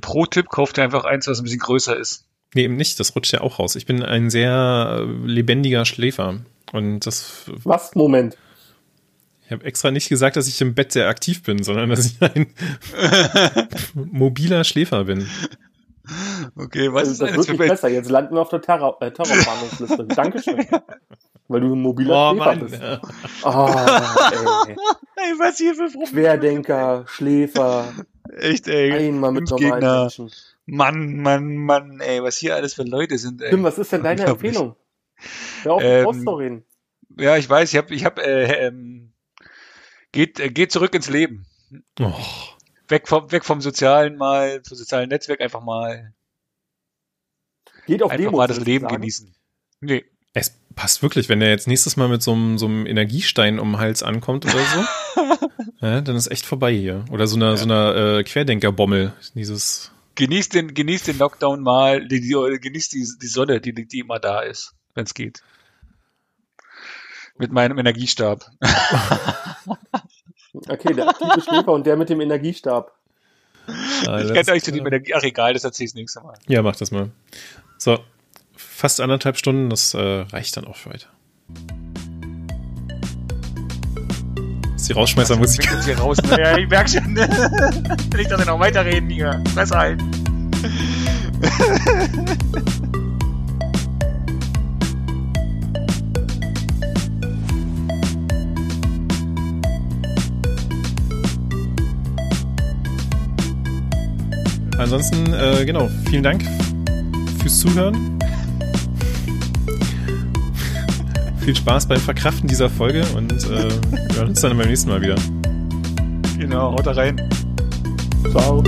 Pro Tipp kauft ihr einfach eins, was ein bisschen größer ist. Nee, eben nicht. Das rutscht ja auch raus. Ich bin ein sehr äh, lebendiger Schläfer. Und das, Was? Moment. ich habe extra nicht gesagt, dass ich im Bett sehr aktiv bin, sondern dass ich ein mobiler Schläfer bin. Okay, was Das, ist das nicht Bett? besser. Jetzt landen wir auf der Terror äh, Terrorwarnungsliste. Dankeschön. Weil du ein mobiler Oh Schläfer Mann. bist. Oh, ey. Ey, was hier für Probleme? Querdenker, Schläfer, Echt, ey. einmal mit normalen Impfgegner. Menschen. Mann, Mann, Mann, ey, was hier alles für Leute sind, ey. Tim, was ist denn deine. Empfehlung? Hör auf, Ähm. Ja, ich weiß, ich hab, ich hab, äh, ähm, geht, äh, geht zurück ins Leben. Oh, Weg vom, weg vom sozialen mal, vom sozialen Netzwerk einfach mal, Geht auf einfach Demos. mal das Leben sagen? genießen. Nee. es passt wirklich, wenn der jetzt nächstes Mal mit so einem, so einem Energiestein um den Hals ankommt oder so, ja, dann ist echt vorbei hier. Oder so einer, so einer äh, Querdenkerbommel. Dieses. Genießt den, genießt den Lockdown mal, die, die, genießt die, die Sonne, die, die immer da ist, wenn es geht. Mit meinem Energiestab. Okay, der aktive Schläfer und der mit dem Energiestab. Ah, Ich kenne euch zu dem Energie. Ach egal, das erzähl ich das nächste Mal. Ja, mach das mal. So, fast anderthalb Stunden, das äh, reicht dann auch für heute. Ist die Rausschmeißermusik. Jetzt hier raus. Ne? Ja, ich merk schon. Wenn ich das noch weiterreden hier. Besser halt. Ansonsten, äh, genau, vielen Dank fürs Zuhören. Viel Spaß beim Verkraften dieser Folge und äh, wir hören uns dann beim nächsten Mal wieder. Genau, haut da rein. Ciao.